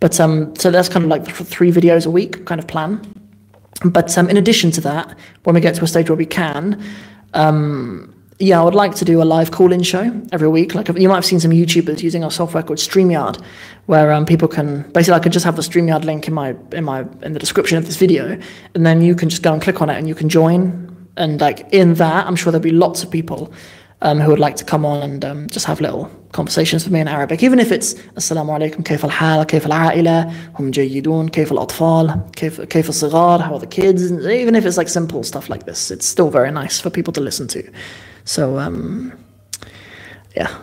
But um so that's kind of like three videos a week kind of plan but um, in addition to that, when we get to a stage where we can, um, yeah, I would like to do a live call-in show every week. Like you might have seen some YouTubers using our software called StreamYard, where um, people can basically I could just have the StreamYard link in my in my in the description of this video, and then you can just go and click on it and you can join. And like in that, I'm sure there'll be lots of people um, who would like to come on and um, just have little conversations with me in Arabic, even if it's Assalamu alaikum, كيف الحال, كيف العائلة, هم جيدون, كيف الأطفال, كيف, كيف الصغار, how are the kids, even if it's like simple stuff like this, it's still very nice for people to listen to. So, um, yeah.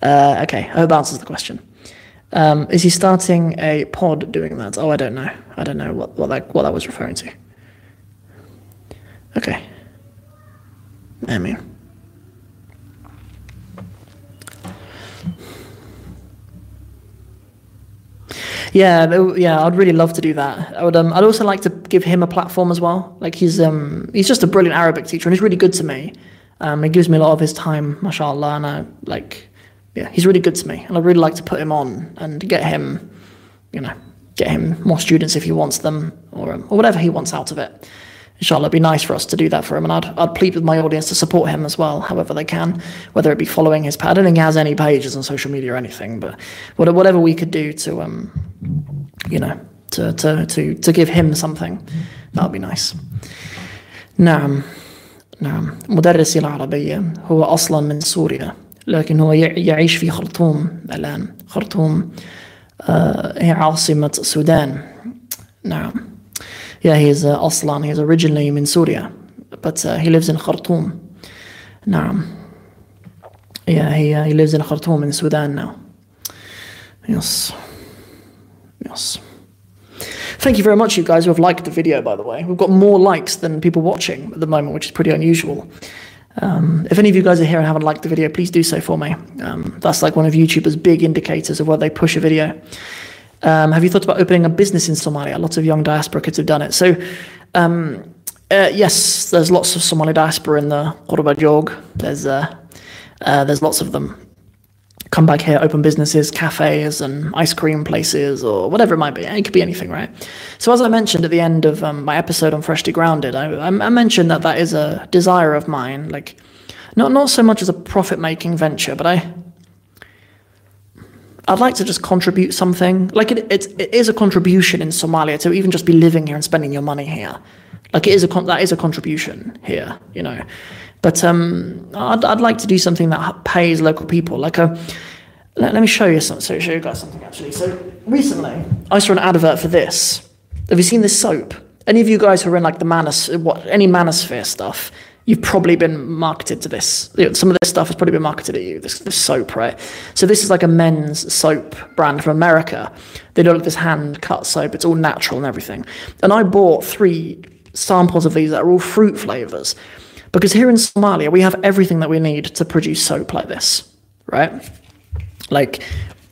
Uh, okay, I hope answers the question. Um, is he starting a pod doing that? Oh, I don't know. I don't know what, what, that, what that was referring to. Okay. I mean. Yeah, yeah, I'd really love to do that. I would. Um, I'd also like to give him a platform as well. Like he's um, he's just a brilliant Arabic teacher, and he's really good to me. Um, he gives me a lot of his time, mashallah, and I like, yeah, he's really good to me, and I'd really like to put him on and get him, you know, get him more students if he wants them, or um, or whatever he wants out of it inshallah, it'd be nice for us to do that for him. And I'd, I'd plead with my audience to support him as well, however they can, whether it be following his page. I don't think he has any pages on social media or anything, but whatever we could do to, um, you know, to, to, to, to give him something, that would be nice. نعم نعم مدرسي العربية هو أصلا من سوريا لكن هو يعيش في خرطوم الآن خرطوم هي عاصمة السودان نعم yeah, he's uh, Aslan. He's originally in Syria, but uh, he lives in Khartoum. Naam. Yeah, he, uh, he lives in Khartoum in Sudan now. Yes. Yes. Thank you very much, you guys who have liked the video, by the way. We've got more likes than people watching at the moment, which is pretty unusual. Um, if any of you guys are here and haven't liked the video, please do so for me. Um, that's like one of YouTuber's big indicators of whether they push a video. Um, have you thought about opening a business in Somalia? Lots of young diaspora kids have done it. So, um, uh, yes, there's lots of Somali diaspora in the Qurba Jog. There's uh, uh, there's lots of them. Come back here, open businesses, cafes, and ice cream places, or whatever it might be. It could be anything, right? So, as I mentioned at the end of um, my episode on Freshly Grounded, I, I mentioned that that is a desire of mine. Like, not not so much as a profit making venture, but I I'd like to just contribute something. Like it, it, it is a contribution in Somalia to even just be living here and spending your money here. Like it is a that is a contribution here, you know. But um, I'd, I'd like to do something that pays local people. Like a, let, let me show you something. So show you guys something actually. So recently, I saw an advert for this. Have you seen this soap? Any of you guys who are in like the manos, what any manosphere stuff? You've probably been marketed to this. Some of this stuff has probably been marketed at you, this, this soap, right? So this is like a men's soap brand from America. They do like this hand cut soap. It's all natural and everything. And I bought three samples of these that are all fruit flavors. Because here in Somalia, we have everything that we need to produce soap like this, right? Like,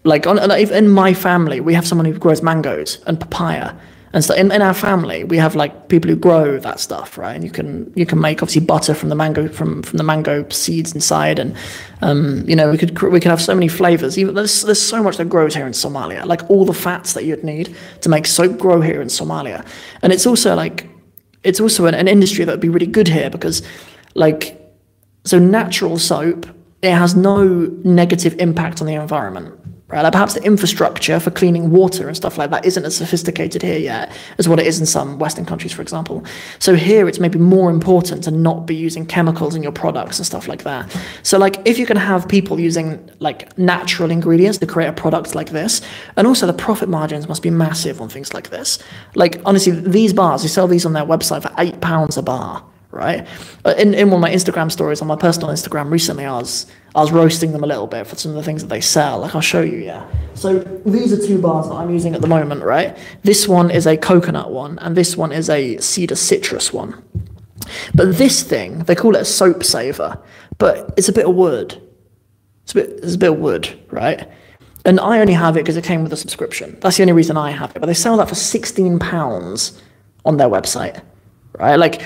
like on, in my family, we have someone who grows mangoes and papaya and so in, in our family, we have like people who grow that stuff, right? And you can you can make obviously butter from the mango from from the mango seeds inside, and um, you know we could we could have so many flavors. Even there's there's so much that grows here in Somalia, like all the fats that you'd need to make soap grow here in Somalia, and it's also like it's also an, an industry that would be really good here because like so natural soap it has no negative impact on the environment right? Like perhaps the infrastructure for cleaning water and stuff like that isn't as sophisticated here yet as what it is in some Western countries, for example. So here it's maybe more important to not be using chemicals in your products and stuff like that. So like if you can have people using like natural ingredients to create a product like this, and also the profit margins must be massive on things like this. Like honestly, these bars, they sell these on their website for eight pounds a bar right? Uh, in, in one of my Instagram stories on my personal Instagram recently, I was I was roasting them a little bit for some of the things that they sell. Like I'll show you, yeah. So these are two bars that I'm using at the moment, right? This one is a coconut one, and this one is a cedar citrus one. But this thing, they call it a soap saver, but it's a bit of wood. It's a bit, it's a bit of wood, right? And I only have it because it came with a subscription. That's the only reason I have it. But they sell that for £16 on their website, right? Like,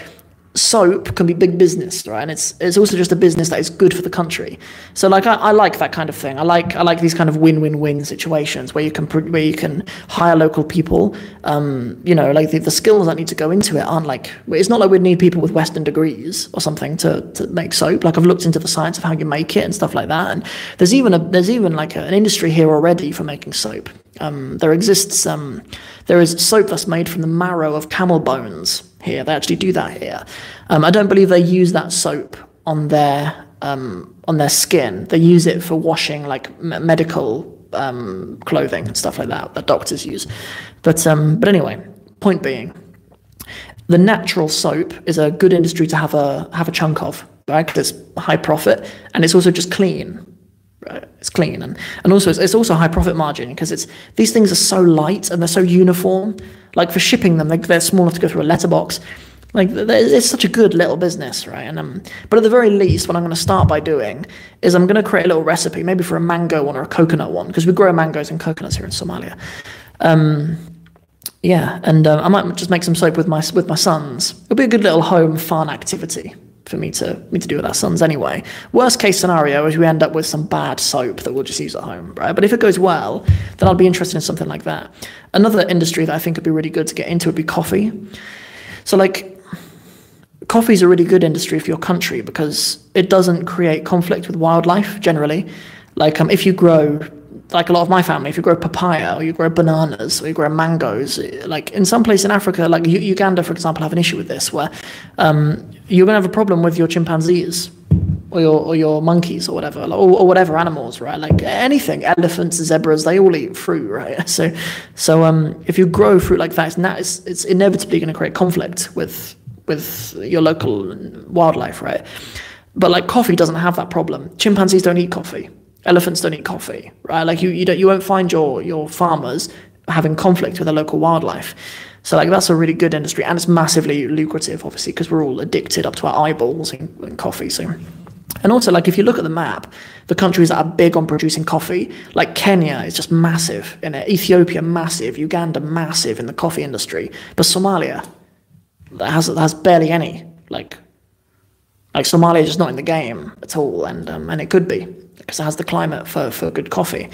soap can be big business, right? And it's it's also just a business that is good for the country. So like I, I like that kind of thing. I like I like these kind of win-win-win situations where you can where you can hire local people. Um, you know, like the, the skills that need to go into it aren't like it's not like we'd need people with Western degrees or something to to make soap. Like I've looked into the science of how you make it and stuff like that. And there's even a there's even like a, an industry here already for making soap. Um, there exists um, there is soap that's made from the marrow of camel bones here. They actually do that here. Um, I don't believe they use that soap on their um, on their skin. They use it for washing like medical um, clothing and stuff like that that doctors use. But um, but anyway, point being, the natural soap is a good industry to have a have a chunk of, right? Because it's high profit and it's also just clean. Right? It's clean and, and also it's, it's also high profit margin because it's these things are so light and they're so uniform like for shipping them, like they're small enough to go through a letterbox. Like it's such a good little business, right? And um, but at the very least, what I'm going to start by doing is I'm going to create a little recipe, maybe for a mango one or a coconut one, because we grow mangoes and coconuts here in Somalia. Um, yeah, and uh, I might just make some soap with my with my sons. It'll be a good little home fun activity for me to me to do with our sons anyway. Worst case scenario is we end up with some bad soap that we'll just use at home, right? But if it goes well, then I'll be interested in something like that. Another industry that I think would be really good to get into would be coffee. So like coffee is a really good industry for your country because it doesn't create conflict with wildlife generally. Like um, if you grow like a lot of my family, if you grow papaya or you grow bananas or you grow mangoes, like in some place in Africa, like U- Uganda, for example, have an issue with this where um, you're going to have a problem with your chimpanzees or your, or your monkeys or whatever, or, or, whatever animals, right? Like anything, elephants, zebras, they all eat fruit, right? So, so um, if you grow fruit like that, it's, it's inevitably going to create conflict with with your local wildlife, right? But like coffee doesn't have that problem. Chimpanzees don't eat coffee elephants don't eat coffee, right? Like you, you don't, you won't find your your farmers having conflict with the local wildlife. So like that's a really good industry, and it's massively lucrative, obviously, because we're all addicted up to our eyeballs in, in coffee. So. And also, like if you look at the map, the countries that are big on producing coffee, like Kenya is just massive in it, Ethiopia massive, Uganda massive in the coffee industry, but Somalia that has has barely any. Like, like Somalia is just not in the game at all, and um, and it could be because it has the climate for, for good coffee.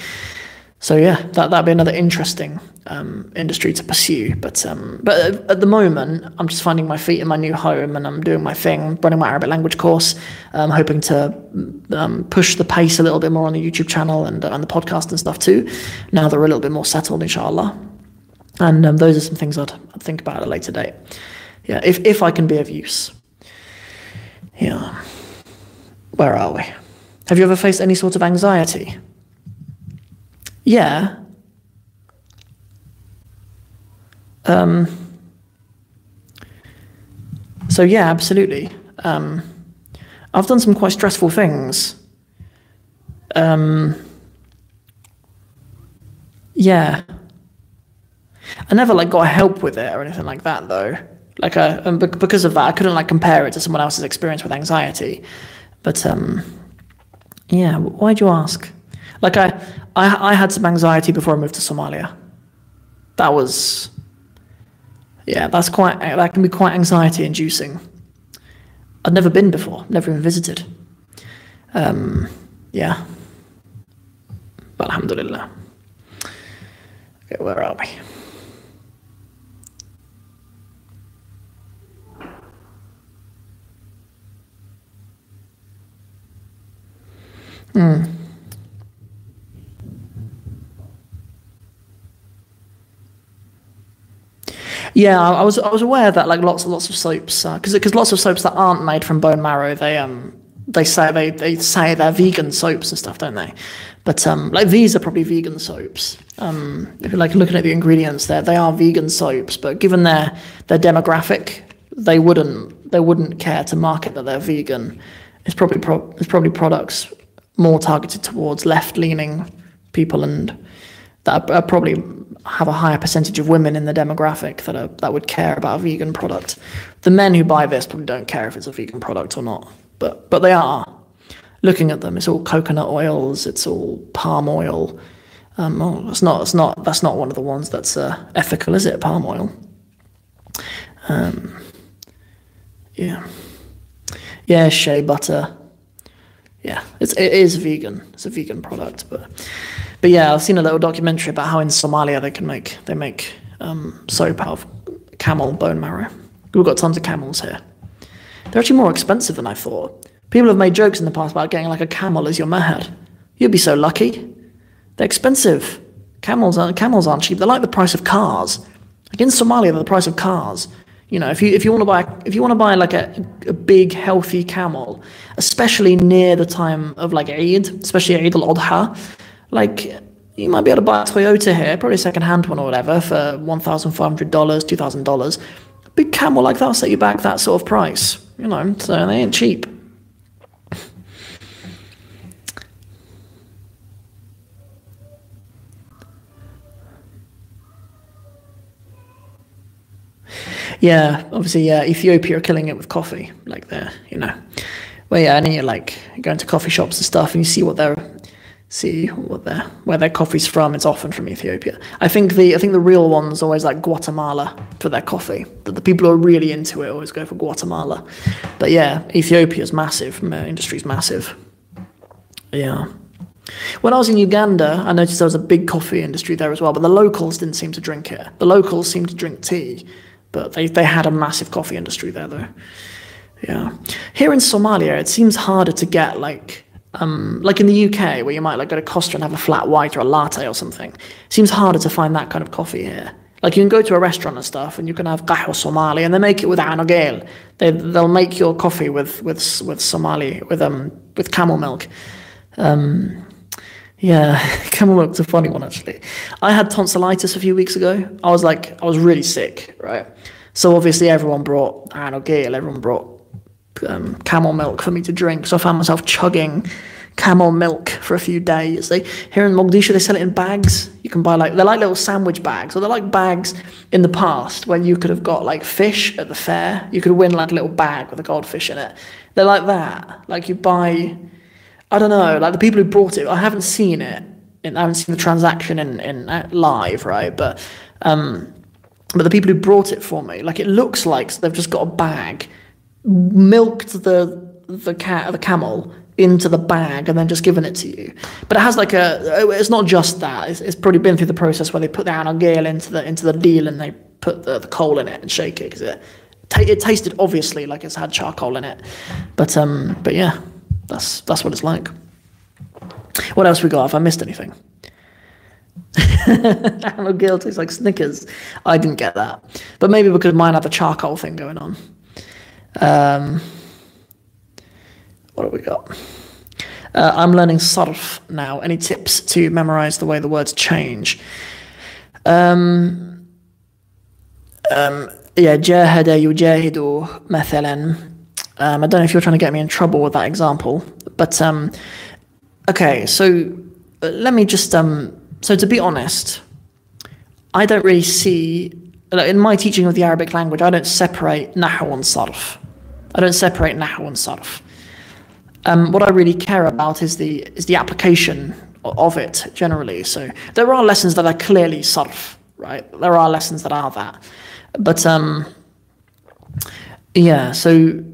So yeah, that that'd be another interesting um, industry to pursue. But um, but at the moment, I'm just finding my feet in my new home, and I'm doing my thing, running my Arabic language course. I'm hoping to um, push the pace a little bit more on the YouTube channel and and the podcast and stuff too. Now that we're a little bit more settled, inshallah. And um, those are some things I'd, I'd think about at a later date. Yeah, if if I can be of use. Yeah. Where are we? Have you ever faced any sort of anxiety? Yeah. Um, so, yeah, absolutely. Um, I've done some quite stressful things. Um, yeah. I never like got help with it or anything like that though. Like, I, uh, because of that, I couldn't like compare it to someone else's experience with anxiety. But um, yeah, why'd you ask? Like I, I, I had some anxiety before I moved to Somalia. That was, yeah, that's quite that can be quite anxiety inducing. I'd never been before, never even visited. Um, yeah, but alhamdulillah. Okay, where are we? Mm. Yeah, I was I was aware that like lots lots of soaps because uh, because lots of soaps that aren't made from bone marrow they um they say they, they say they're vegan soaps and stuff, don't they? But um like these are probably vegan soaps. Um, if you're like looking at the ingredients there, they are vegan soaps, but given their their demographic, they wouldn't they wouldn't care to market that they're vegan. It's probably pro- it's probably products more targeted towards left leaning people and that are probably have a higher percentage of women in the demographic that are that would care about a vegan product. The men who buy this probably don't care if it's a vegan product or not, but but they are looking at them. It's all coconut oils. It's all palm oil. Um, oh, it's not. It's not. That's not one of the ones that's uh, ethical, is it? Palm oil. Um, yeah. Yeah, shea butter. Yeah, it's it is vegan. It's a vegan product, but but yeah, I've seen a little documentary about how in Somalia they can make they make um, soap out of camel bone marrow. We've got tons of camels here. They're actually more expensive than I thought. People have made jokes in the past about getting like a camel as your mahar. You'd be so lucky. They're expensive. Camels aren't camels aren't cheap. They're like the price of cars. Like in Somalia, they're the price of cars. You know, if you if you want to buy if you want to buy like a, a big healthy camel, especially near the time of like Eid, especially Eid al-Adha, like you might be able to buy a Toyota here, probably a second hand one or whatever, for one thousand five hundred dollars, two thousand dollars. Big camel like that will set you back that sort of price. You know, so they ain't cheap. Yeah, obviously, yeah, Ethiopia are killing it with coffee, like they're, you know. Well, yeah, and then you're like going to coffee shops and stuff, and you see what they're see what their where their coffee's from. It's often from Ethiopia. I think the I think the real ones always like Guatemala for their coffee. That the people who are really into it always go for Guatemala. But yeah, Ethiopia's massive. Industry's massive. Yeah. When I was in Uganda, I noticed there was a big coffee industry there as well, but the locals didn't seem to drink it. The locals seemed to drink tea, but they, they had a massive coffee industry there, though. Yeah. Here in Somalia, it seems harder to get like um, like in the UK, where you might like go to Costa and have a flat white or a latte or something, it seems harder to find that kind of coffee here. Like you can go to a restaurant and stuff, and you can have qahwa Somali, and they make it with anogale. They they'll make your coffee with with with Somali with um with camel milk. Um, yeah, camel milk's a funny one actually. I had tonsillitis a few weeks ago. I was like I was really sick, right? So obviously everyone brought anogale, everyone brought um, camel milk for me to drink. So I found myself chugging camel milk for a few days. They here in Mogadishu they sell it in bags. You can buy like they're like little sandwich bags, or they're like bags in the past when you could have got like fish at the fair. You could win like a little bag with a goldfish in it. They're like that. Like you buy, I don't know, like the people who brought it. I haven't seen it. I haven't seen the transaction in in uh, live, right? But um, but the people who brought it for me, like it looks like they've just got a bag milked the the cat the camel into the bag and then just given it to you. But it has like a it's not just that. It's, it's probably been through the process where they put the anogale into the into the deal and they put the, the coal in it and shake it because it it tasted obviously like it's had charcoal in it. But um but yeah, that's that's what it's like. What else we got? Have I missed anything? I'm not guilty. It's like Snickers. I didn't get that, but maybe because mine had the charcoal thing going on. Um, what have we got? Uh, I'm learning sarf now. Any tips to memorize the way the words change? Um, um, yeah, جاهد يجاهد مثلا um, I don't know if you're trying to get me in trouble with that example, but um, okay. So uh, let me just um, so to be honest, I don't really see in my teaching of the Arabic language. I don't separate nahu and sarf. I don't separate nahu and sarf. Um, what I really care about is the is the application of it generally. So there are lessons that are clearly sarf, right? There are lessons that are that, but um, yeah. So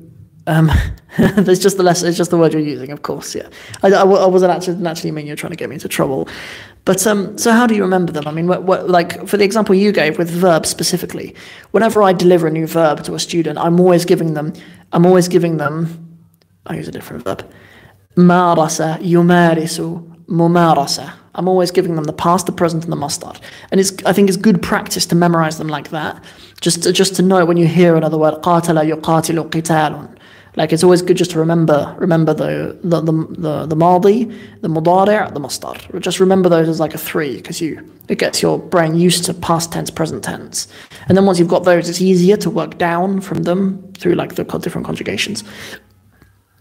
um, it's just the less, it's just the word you're using, of course. Yeah, I, I, I wasn't actually naturally meaning you're trying to get me into trouble, but um, so how do you remember them? I mean, what, what, like for the example you gave with verbs specifically, whenever I deliver a new verb to a student, I'm always giving them, I'm always giving them, I use a different verb, marasa yumarisu mumarasa. I'm always giving them the past, the present, and the masdar. And it's I think it's good practice to memorize them like that, just to, just to know when you hear another word, qatala yuqatilu qitalun like it's always good just to remember remember the the the the, the madi, the mudari', the masdar. Just remember those as like a three because you it gets your brain used to past tense, present tense, and then once you've got those, it's easier to work down from them through like the different conjugations.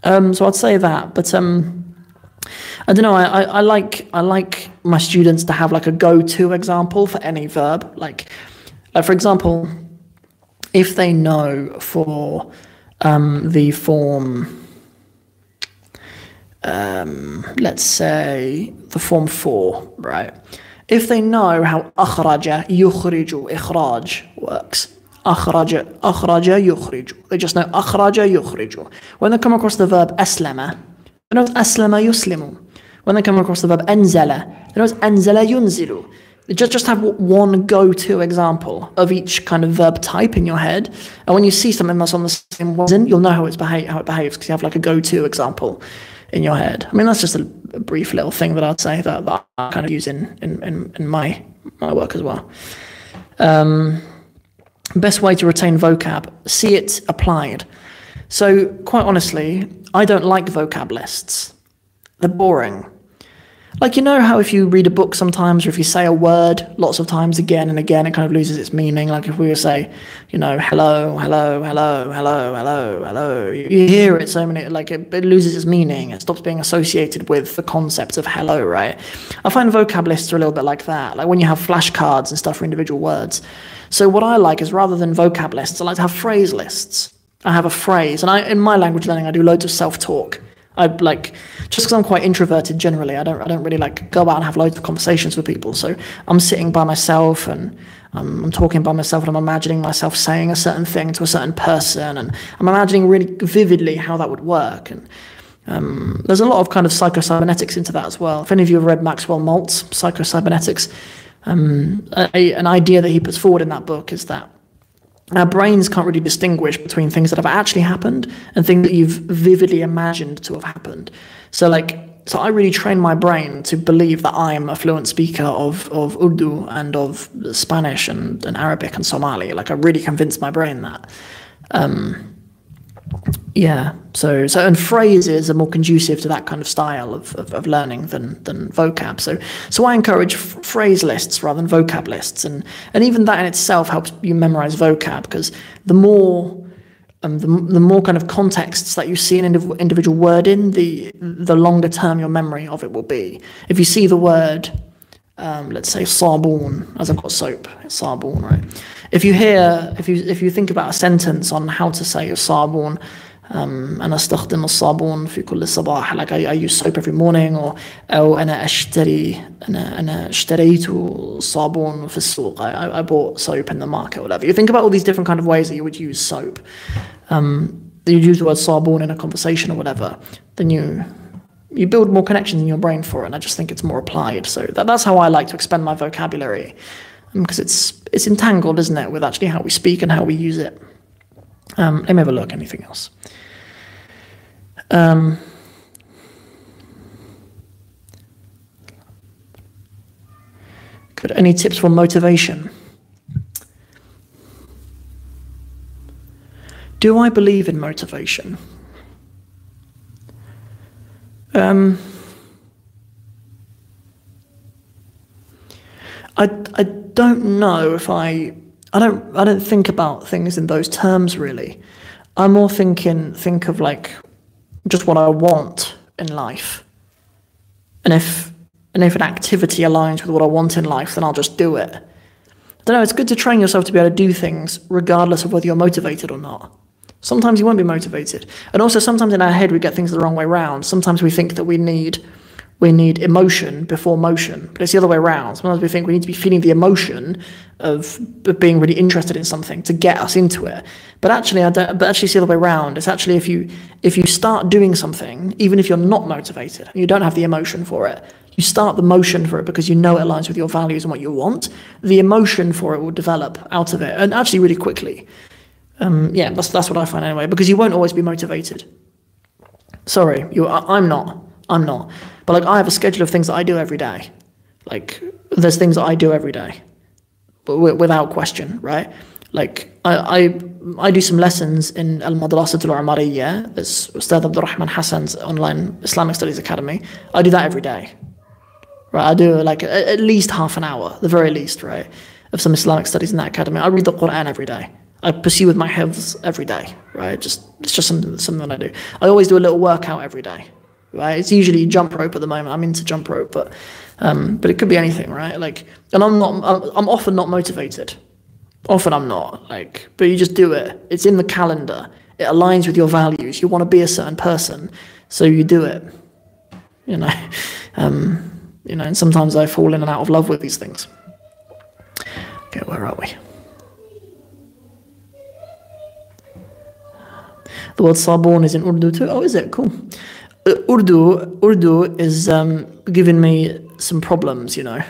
Um, so I'd say that, but um, I don't know. I, I, I like I like my students to have like a go-to example for any verb. Like, like for example, if they know for um, the form, um, let's say, the form 4, right? If they know how akhraja, يخرج اخراج works, akhraja, akhraja, يخرج, They just know akhraja, يخرج. When they come across the verb اسلم, they know اسلم يسلم. When they come across the verb انزل, they know انزل ينزل. Just, just have one go-to example of each kind of verb type in your head, and when you see something that's on the same one, you'll know how it's behave, how it behaves because you have like a go-to example in your head. I mean, that's just a, a brief little thing that I'd say that, that I kind of use in, in, in, in my my work as well. Um, best way to retain vocab: see it applied. So, quite honestly, I don't like vocab lists. They're boring. Like, you know how if you read a book sometimes, or if you say a word lots of times again and again, it kind of loses its meaning. Like, if we were say, you know, hello, hello, hello, hello, hello, hello, you hear it so many, like, it, it loses its meaning. It stops being associated with the concept of hello, right? I find vocab lists are a little bit like that. Like, when you have flashcards and stuff for individual words. So, what I like is rather than vocab lists, I like to have phrase lists. I have a phrase, and I, in my language learning, I do loads of self talk. I like just because I'm quite introverted generally. I don't I don't really like go out and have loads of conversations with people. So I'm sitting by myself and um, I'm talking by myself and I'm imagining myself saying a certain thing to a certain person and I'm imagining really vividly how that would work. And um, there's a lot of kind of psychocybernetics into that as well. If any of you have read Maxwell Maltz, Psychocybernetics, um, a, an idea that he puts forward in that book is that our brains can't really distinguish between things that have actually happened and things that you've vividly imagined to have happened. So, like, so I really train my brain to believe that I'm a fluent speaker of, of Urdu and of Spanish and, and Arabic and Somali. Like, I really convinced my brain that. Um, yeah. So so and phrases are more conducive to that kind of style of, of, of learning than than vocab. So so I encourage phrase lists rather than vocab lists, and and even that in itself helps you memorize vocab because the more um, the, the more kind of contexts that you see an indiv- individual word in, the the longer term your memory of it will be. If you see the word, um, let's say sabun, as I've got soap, it's right? If you hear, if you if you think about a sentence on how to say sabun, um, أنا أستخدم الصابون في كل صباح like I, I use soap every morning or أو أنا أشتري أنا أنا اشتريت صابون في السوق I, I bought soap in the market or whatever you think about all these different kind of ways that you would use soap um, you use the word صابون in a conversation or whatever then you you build more connections in your brain for it and I just think it's more applied so that, that's how I like to expand my vocabulary because it's it's entangled isn't it with actually how we speak and how we use it um, let me have a look. Anything else? Um, good. Any tips for motivation? Do I believe in motivation? Um, I, I don't know if I I don't I don't think about things in those terms really. I'm more thinking think of like just what I want in life. And if and if an activity aligns with what I want in life, then I'll just do it. I don't know, it's good to train yourself to be able to do things regardless of whether you're motivated or not. Sometimes you won't be motivated. And also sometimes in our head we get things the wrong way around. Sometimes we think that we need we need emotion before motion. But it's the other way around. Sometimes we think we need to be feeling the emotion of, being really interested in something to get us into it. But actually, I don't, but actually, it's the other way around. It's actually if you if you start doing something, even if you're not motivated you don't have the emotion for it, you start the motion for it because you know it aligns with your values and what you want. The emotion for it will develop out of it, and actually really quickly. Um, yeah, that's that's what I find anyway. Because you won't always be motivated. Sorry, you. I, I'm not. I'm not. But like I have a schedule of things that I do every day. Like there's things that I do every day, but without question, right? like I, I, I do some lessons in Al Madrasat Al Umariya, that's Ustad Abdul Rahman Hassan's online Islamic Studies Academy. I do that every day. Right, I do like at least half an hour, the very least, right, of some Islamic studies in that academy. I read the Quran every day. I pursue with my hifz every day, right? Just it's just something something that I do. I always do a little workout every day, right? It's usually jump rope at the moment. I'm into jump rope, but um, but it could be anything, right? Like, and I'm not. I'm often not motivated Often I'm not, like, but you just do it. It's in the calendar. It aligns with your values. You want to be a certain person, so you do it. You know, um, you know. And sometimes I fall in and out of love with these things. Okay, where are we? The word sabon is in Urdu too. Oh, is it? Cool. Uh, Urdu, Urdu is um, giving me some problems, you know.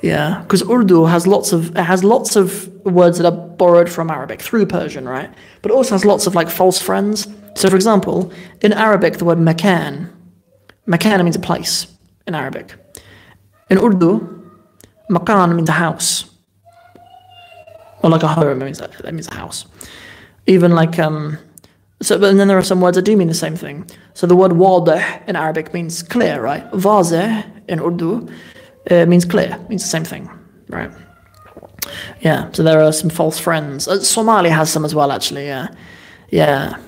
Yeah, because Urdu has lots of it has lots of words that are borrowed from Arabic through Persian, right? But it also has lots of like false friends. So, for example, in Arabic, the word makan, makan means a place in Arabic. In Urdu, makan means a house, or like a home. It means that, that means a house. Even like um, so, but then there are some words that do mean the same thing. So the word wadih in Arabic means clear, right? Vazih in Urdu it means clear, means the same thing, right? Yeah, so there are some false friends. Uh, Somali has some as well, actually, yeah. Yeah.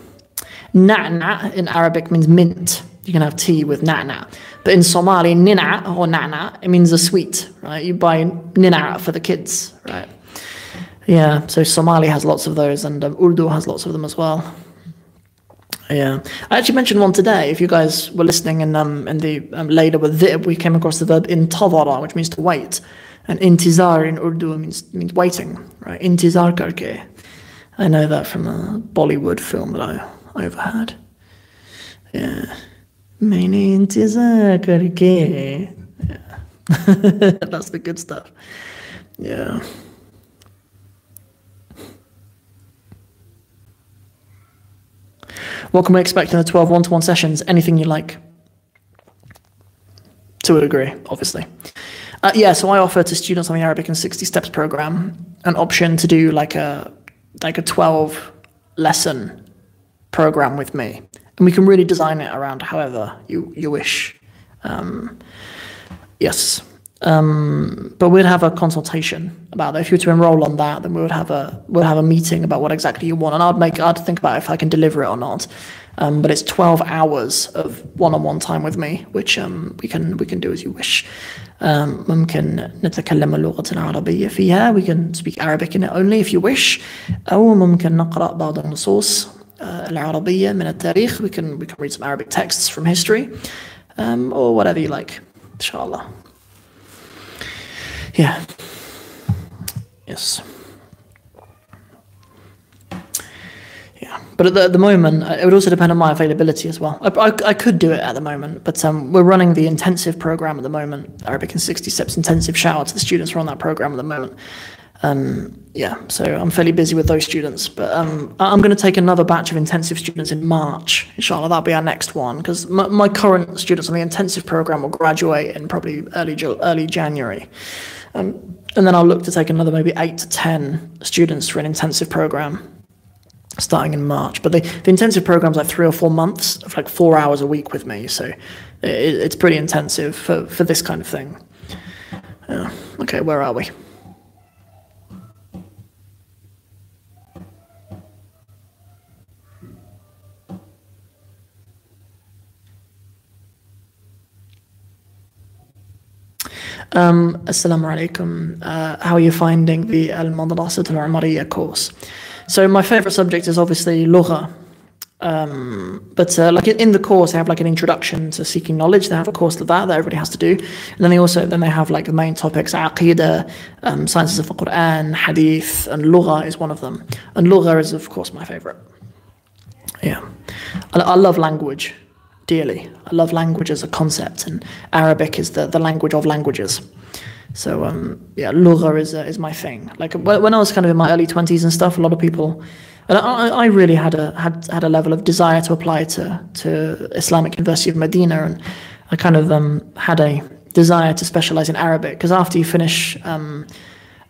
Na'na in Arabic means mint. You can have tea with na'na. But in Somali, nina or na'na, it means a sweet, right? You buy nina for the kids, right? Yeah, so Somali has lots of those, and um, Urdu has lots of them as well. Yeah, I actually mentioned one today. If you guys were listening in um in the um, later with dhib, we came across the verb intadara, which means to wait, and intizar in Urdu means means waiting, right? Intizar karke. I know that from a Bollywood film that I overheard. Yeah, मैंने intizar karke. Yeah, that's the good stuff. Yeah. What can we expect in the 12 one to one sessions? Anything you like. To a degree, obviously. Uh, yeah, so I offer to students on the Arabic in 60 Steps program an option to do like a like a 12 lesson program with me. And we can really design it around however you, you wish. Um, yes. Um, but we'd have a consultation about that. If you were to enroll on that, then we would have a we'd have a meeting about what exactly you want, and I'd make I'd think about if I can deliver it or not. Um, but it's 12 hours of one-on-one time with me, which um, we can we can do as you wish. Um, ممكن نتكلم اللغة العربية فيها we can speak Arabic in it only if you wish أو ممكن نقرأ بعض النصوص العربية من التاريخ we can we can read some Arabic texts from history um, or whatever you like inshallah yeah. Yes. Yeah, but at the, at the moment, uh, it would also depend on my availability as well. I, I, I could do it at the moment, but um, we're running the intensive program at the moment, Arabic in 60 Steps intensive. Shout out to the students who are on that program at the moment. Um, yeah, so I'm fairly busy with those students, but um, I'm going to take another batch of intensive students in March. Inshallah, that'll be our next one because my, my current students on the intensive program will graduate in probably early early January. Um, and then I'll look to take another maybe eight to 10 students for an intensive program starting in March. But the, the intensive program's like three or four months of like four hours a week with me. So it, it's pretty intensive for, for this kind of thing. Yeah. Okay, where are we? Um, Assalamu alaikum. Uh, how are you finding the Al Madrasat Al Umariya course? So, my favorite subject is obviously Lugha. Um, but uh, like in the course, they have like an introduction to seeking knowledge. They have a course of that that everybody has to do, and then they also then they have like the main topics: aqidah, um, sciences of the Quran, hadith, and lugha is one of them. And lugha is of course my favorite. Yeah, I, I love language dearly. I love language as a concept, and Arabic is the, the language of languages. So um, yeah, lugha is uh, is my thing. Like when I was kind of in my early twenties and stuff, a lot of people, and I, I really had a had had a level of desire to apply to to Islamic University of Medina, and I kind of um, had a desire to specialize in Arabic because after you finish um,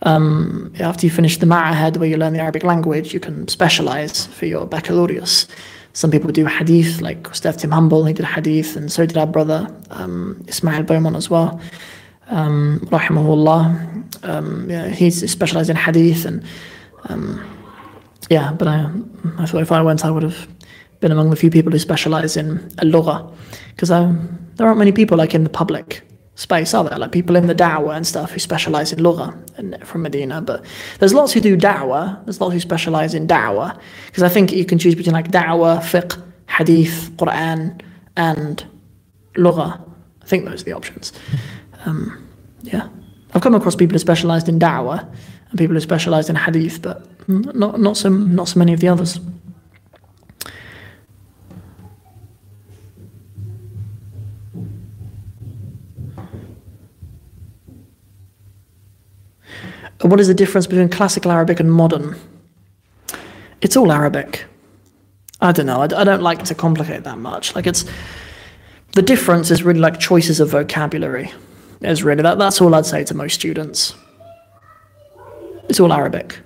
Um, after you finish the ma'ahad where you learn the Arabic language, you can specialize for your baccalaureate. Some people do hadith, like Ustad Tim Humble, he did hadith, and so did our brother um, Ismail Beaumont as well. Um, rahimahullah. Um, yeah, he's specialized in hadith, and um, yeah, but I, I thought if I went, I would have been among the few people who specialize in al because um, there aren't many people like in the public space, are there? Like people in the da'wah and stuff who specialize in lugha and from Medina. But there's lots who do da'wah. There's lots who specialize in da'wah. Because I think you can choose between like da'wah, fiqh, hadith, Quran, and lugha. I think those are the options. Um, yeah. I've come across people who specialized in da'wah and people who specialized in hadith, but not, not, so, not so many of the others. What is the difference between classical Arabic and modern? It's all Arabic. I don't know. I, I don't like to complicate that much. Like it's the difference is really like choices of vocabulary. Is really that. That's all I'd say to most students. It's all Arabic.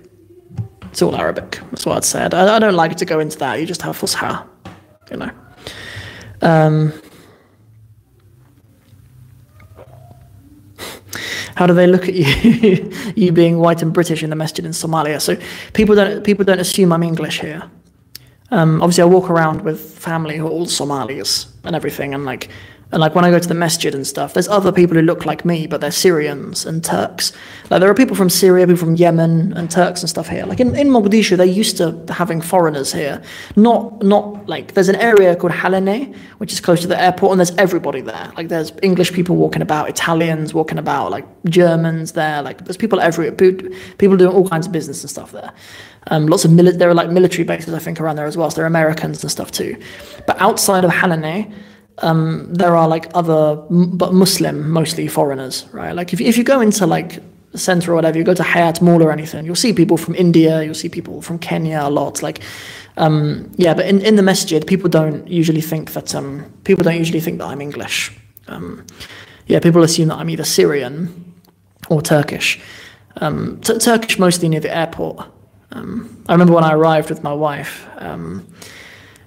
It's all Arabic. That's what I'd say. I, I don't like to go into that. You just have fusha, you know. Um, How do they look at you, you being white and British in the masjid in Somalia? So people don't people don't assume I'm English here. Um, obviously, I walk around with family who are all Somalis and everything, and like and like when I go to the masjid and stuff, there's other people who look like me, but they're Syrians and Turks. Like there are people from Syria, people from Yemen and Turks and stuff here. Like in, in Mogadishu, they're used to having foreigners here. Not not like there's an area called Halane, which is close to the airport, and there's everybody there. Like there's English people walking about, Italians walking about, like Germans there. Like there's people everywhere. People doing all kinds of business and stuff there. Um, lots of mili- there are like military bases I think around there as well. So there are Americans and stuff too. But outside of Halane um, there are like other, but Muslim, mostly foreigners, right? Like if, if you go into like center or whatever, you go to Hayat Mall or anything, you'll see people from India, you'll see people from Kenya a lot. Like, um, yeah, but in, in the masjid, people don't usually think that, um, people don't usually think that I'm English. Um, yeah, people assume that I'm either Syrian or Turkish. Um, Turkish mostly near the airport. Um, I remember when I arrived with my wife,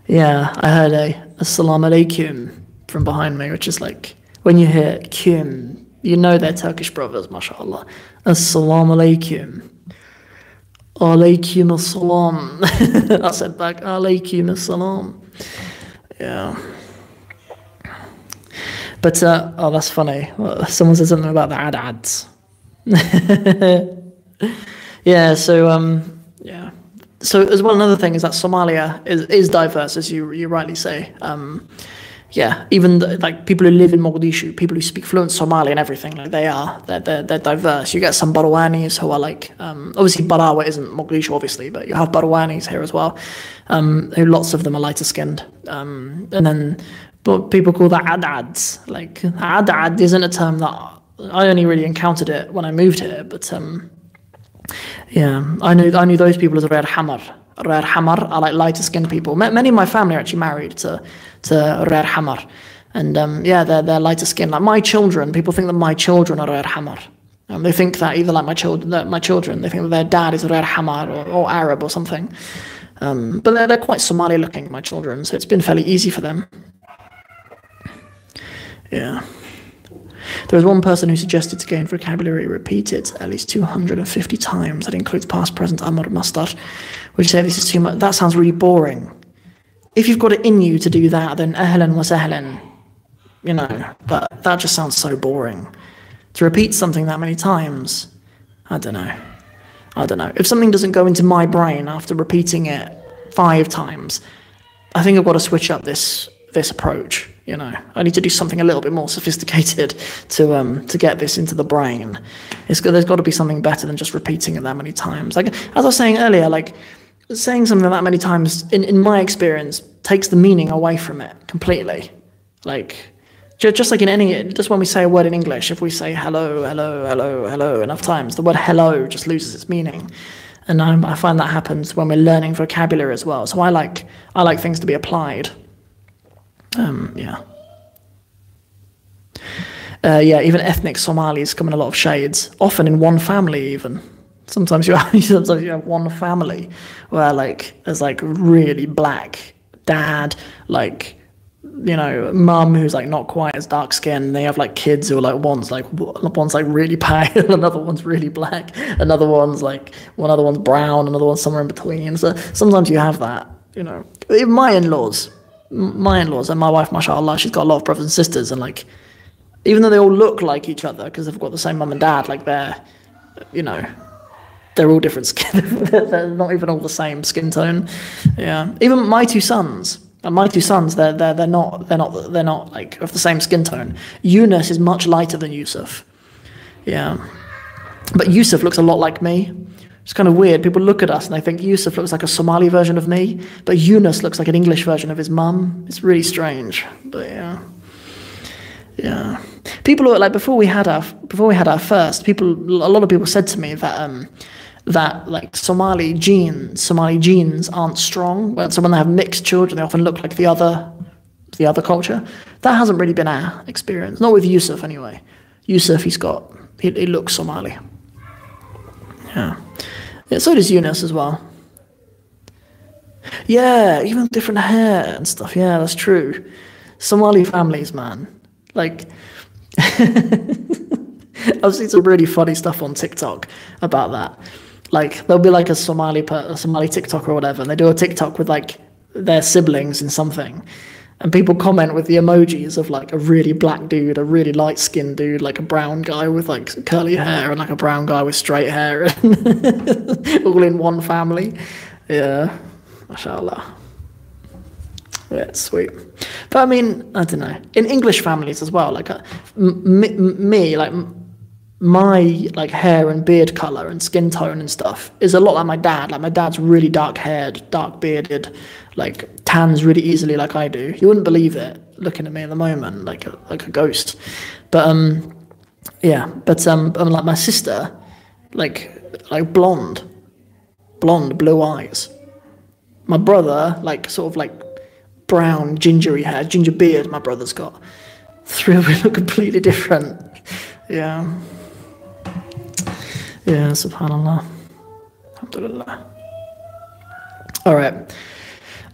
yeah, I heard a Assalamu alaikum from behind me, which is like when you hear Kim, you know they're Turkish brothers, mashallah. Assalamu alaikum. Alaikum assalam. I said back, Alaikum assalam. Yeah. But, uh, oh, that's funny. Someone said something about the ad ads. yeah, so, um. So, as well, another thing is that Somalia is, is diverse, as you, you rightly say. Um, yeah, even the, like people who live in Mogadishu, people who speak fluent Somali and everything, like they are, they're, they're, they're diverse. You get some Barwanis who are like, um, obviously Barawa isn't Mogadishu, obviously, but you have Barwanis here as well, um, who lots of them are lighter skinned. Um, and then but people call that adads. Like adad isn't a term that I only really encountered it when I moved here, but um, yeah, I knew I knew those people as Rer Hamar. Rer Hamar are like lighter skinned people. Many of my family are actually married to to Rer Hamar. And um, yeah, they're, they're lighter skinned. Like my children, people think that my children are Rer Hamar. Um, they think that either like my children, my children, they think that their dad is Rer Hamar or, or Arab or something. Um, but they're, they're quite Somali looking, my children, so it's been fairly easy for them. Yeah. There was one person who suggested to gain vocabulary repeated at least 250 times. That includes past, present, amr, masdar. Would you say this is too much? That sounds really boring if you've got it in you to do that, then ahlan wa sahlan, you know, but that just sounds so boring. To repeat something that many times, I don't know. I don't know. If something doesn't go into my brain after repeating it five times, I think I've got to switch up this this approach. You know, I need to do something a little bit more sophisticated to um to get this into the brain. It's there's got to be something better than just repeating it that many times. Like as I was saying earlier, like saying something that many times, in, in my experience, takes the meaning away from it completely. Like, just like in any, just when we say a word in English, if we say hello, hello, hello, hello enough times, the word hello just loses its meaning. And I, I find that happens when we're learning vocabulary as well. So I like, I like things to be applied. Um, yeah. Uh, yeah, even ethnic Somalis come in a lot of shades, often in one family even. Sometimes you have sometimes you have one family where like there's like really black dad, like you know, mum who's like not quite as dark skinned. They have like kids who are like one's like one's like really pale, another one's really black, another one's like one other one's brown, another one's somewhere in between. So sometimes you have that, you know. Even my in-laws, my in-laws and my wife, mashallah, she's got a lot of brothers and sisters, and like even though they all look like each other because they've got the same mum and dad, like they're, you know, they're all different skin. they're not even all the same skin tone. Yeah, even my two sons and my two sons, they're, they're, they're, not, they're, not, they're not like of the same skin tone. Yunus is much lighter than Yusuf. Yeah. But Yusuf looks a lot like me. It's kind of weird. People look at us and they think Yusuf looks like a Somali version of me, but Yunus looks like an English version of his mum. It's really strange. But yeah. Yeah. People are like before we had our before we had our first, people a lot of people said to me that um that like Somali genes, Somali genes aren't strong. so when they have mixed children, they often look like the other, the other culture. That hasn't really been our experience. Not with Yusuf anyway. Yusuf, he's got, he, he looks Somali. Yeah. Yeah. So does Yunus as well. Yeah, even different hair and stuff. Yeah, that's true. Somali families, man. Like, I've seen some really funny stuff on TikTok about that like there'll be like a Somali per, a Somali TikTok or whatever, and they do a TikTok with like their siblings and something, and people comment with the emojis of like a really black dude, a really light skinned dude, like a brown guy with like curly hair, and like a brown guy with straight hair, all in one family. Yeah, mashallah. Yeah, it's sweet. But I mean, I don't know. In English families as well, like uh, me, like my like hair and beard color and skin tone and stuff is a lot like my dad. Like my dad's really dark haired, dark bearded, like tans really easily like I do. You wouldn't believe it looking at me at the moment, like a, like a ghost. But um, yeah. But um, um, like my sister, like like blonde, blonde, blue eyes. My brother, like sort of like brown, gingery hair, ginger beard. My brother's got. Three of them look completely different. Yeah. Yeah, subhanAllah. Alhamdulillah. All right.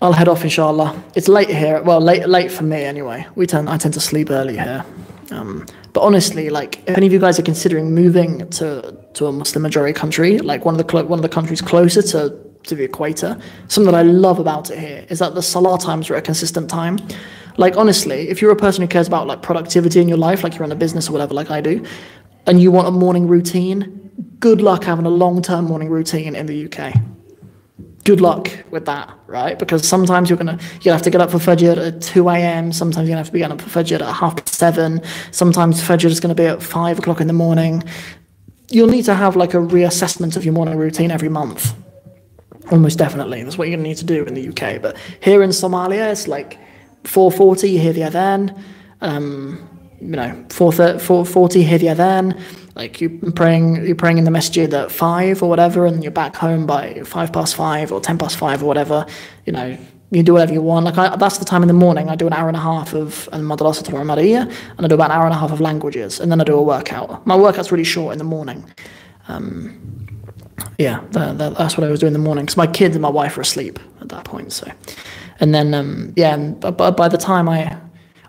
I'll head off, inshallah. It's late here. Well, late late for me anyway. We tend I tend to sleep early here. Um, but honestly, like if any of you guys are considering moving to to a Muslim majority country, like one of the one of the countries closer to to the equator, something that I love about it here is that the salah times are a consistent time. Like honestly, if you're a person who cares about like productivity in your life, like you're in a business or whatever, like I do, and you want a morning routine, good luck having a long term morning routine in the UK. Good luck with that, right? Because sometimes you're gonna you'll have to get up for Fajr at 2 a.m. Sometimes you're gonna have to be getting up for Fajr at half past seven. Sometimes Fajr is gonna be at five o'clock in the morning. You'll need to have like a reassessment of your morning routine every month. Almost definitely. That's what you're gonna need to do in the UK. But here in Somalia, it's like 4:40. You hear the adhan. Um, you know, 4:40. Hear the adhan like you're praying you're praying in the masjid at five or whatever and you're back home by five past five or ten past five or whatever you know you do whatever you want. Like I, that's the time in the morning. I do an hour and a half of al-madrasa al-Umariya and I do about an hour and a half of languages and then I do a workout. My workout's really short in the morning. Um, yeah that, that, that's what I was doing in the morning because my kids and my wife are asleep at that point so. And then um, yeah but by the time I,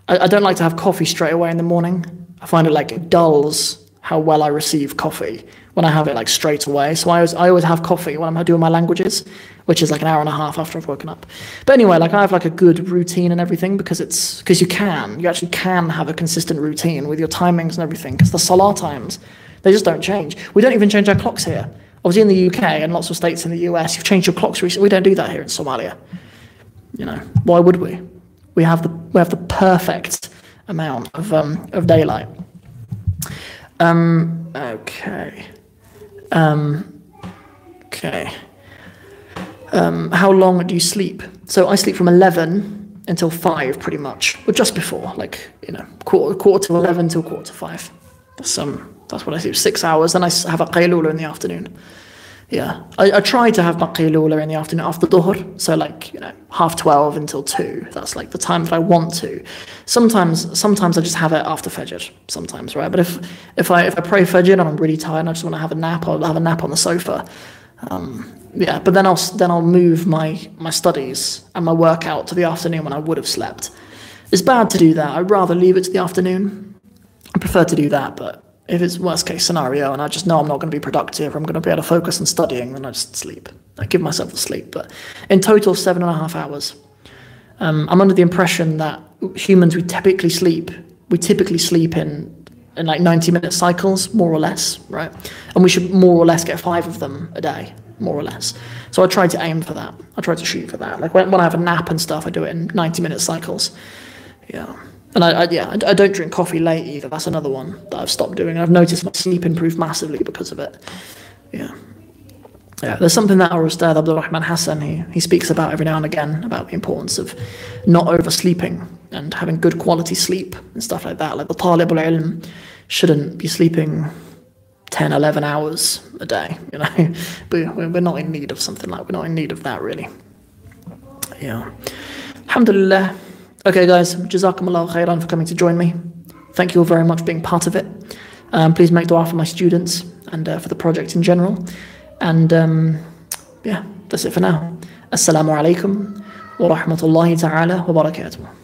I I don't like to have coffee straight away in the morning. I find it like dulls how well I receive coffee when I have it like straight away. So I always, I always have coffee when I'm doing my languages, which is like an hour and a half after I've woken up. But anyway, like I have like a good routine and everything because it's because you can, you actually can have a consistent routine with your timings and everything because the salah times, they just don't change. We don't even change our clocks here. Obviously in the UK and lots of states in the US, you've changed your clocks recently. We don't do that here in Somalia. You know, why would we? We have the, we have the perfect amount of, um, of daylight. Um, okay. Um, okay. Um, how long do you sleep? So I sleep from 11 until 5 pretty much, or just before, like, you know, quarter, quarter to 11 till quarter to 5. That's, um, that's what I sleep, six hours. Then I have a qaylula in the afternoon. Yeah, I, I try to have my in the afternoon after dhuhr, so like you know half twelve until two. That's like the time that I want to. Sometimes, sometimes I just have it after fajr. Sometimes, right? But if if I if I pray fajr and I'm really tired and I just want to have a nap, I'll have a nap on the sofa. Um, yeah, but then I'll then I'll move my my studies and my workout to the afternoon when I would have slept. It's bad to do that. I'd rather leave it to the afternoon. I prefer to do that, but if it's worst case scenario and I just know I'm not going to be productive, I'm going to be able to focus on studying, then I just sleep. I give myself the sleep. But in total, seven and a half hours. Um, I'm under the impression that humans, we typically sleep. We typically sleep in in like 90 minute cycles, more or less, right? And we should more or less get five of them a day, more or less. So I try to aim for that. I try to shoot for that. Like when, when I have a nap and stuff, I do it in 90 minute cycles. Yeah. And I, I yeah, I, I, don't drink coffee late either. That's another one that I've stopped doing. I've noticed my sleep improved massively because of it. Yeah. Yeah, there's something that our Ustad Abdul Rahman Hassan, he, he speaks about every now and again about the importance of not oversleeping and having good quality sleep and stuff like that. Like the talib al-ilm shouldn't be sleeping 10, 11 hours a day, you know. but we're not in need of something like, we're not in need of that really. Yeah. Alhamdulillah. Okay, guys, Jazakumullah khairan for coming to join me. Thank you all very much for being part of it. Um, please make dua for my students and uh, for the project in general. And um, yeah, that's it for now. Assalamu alaikum wa rahmatullahi ta'ala wa barakatuh.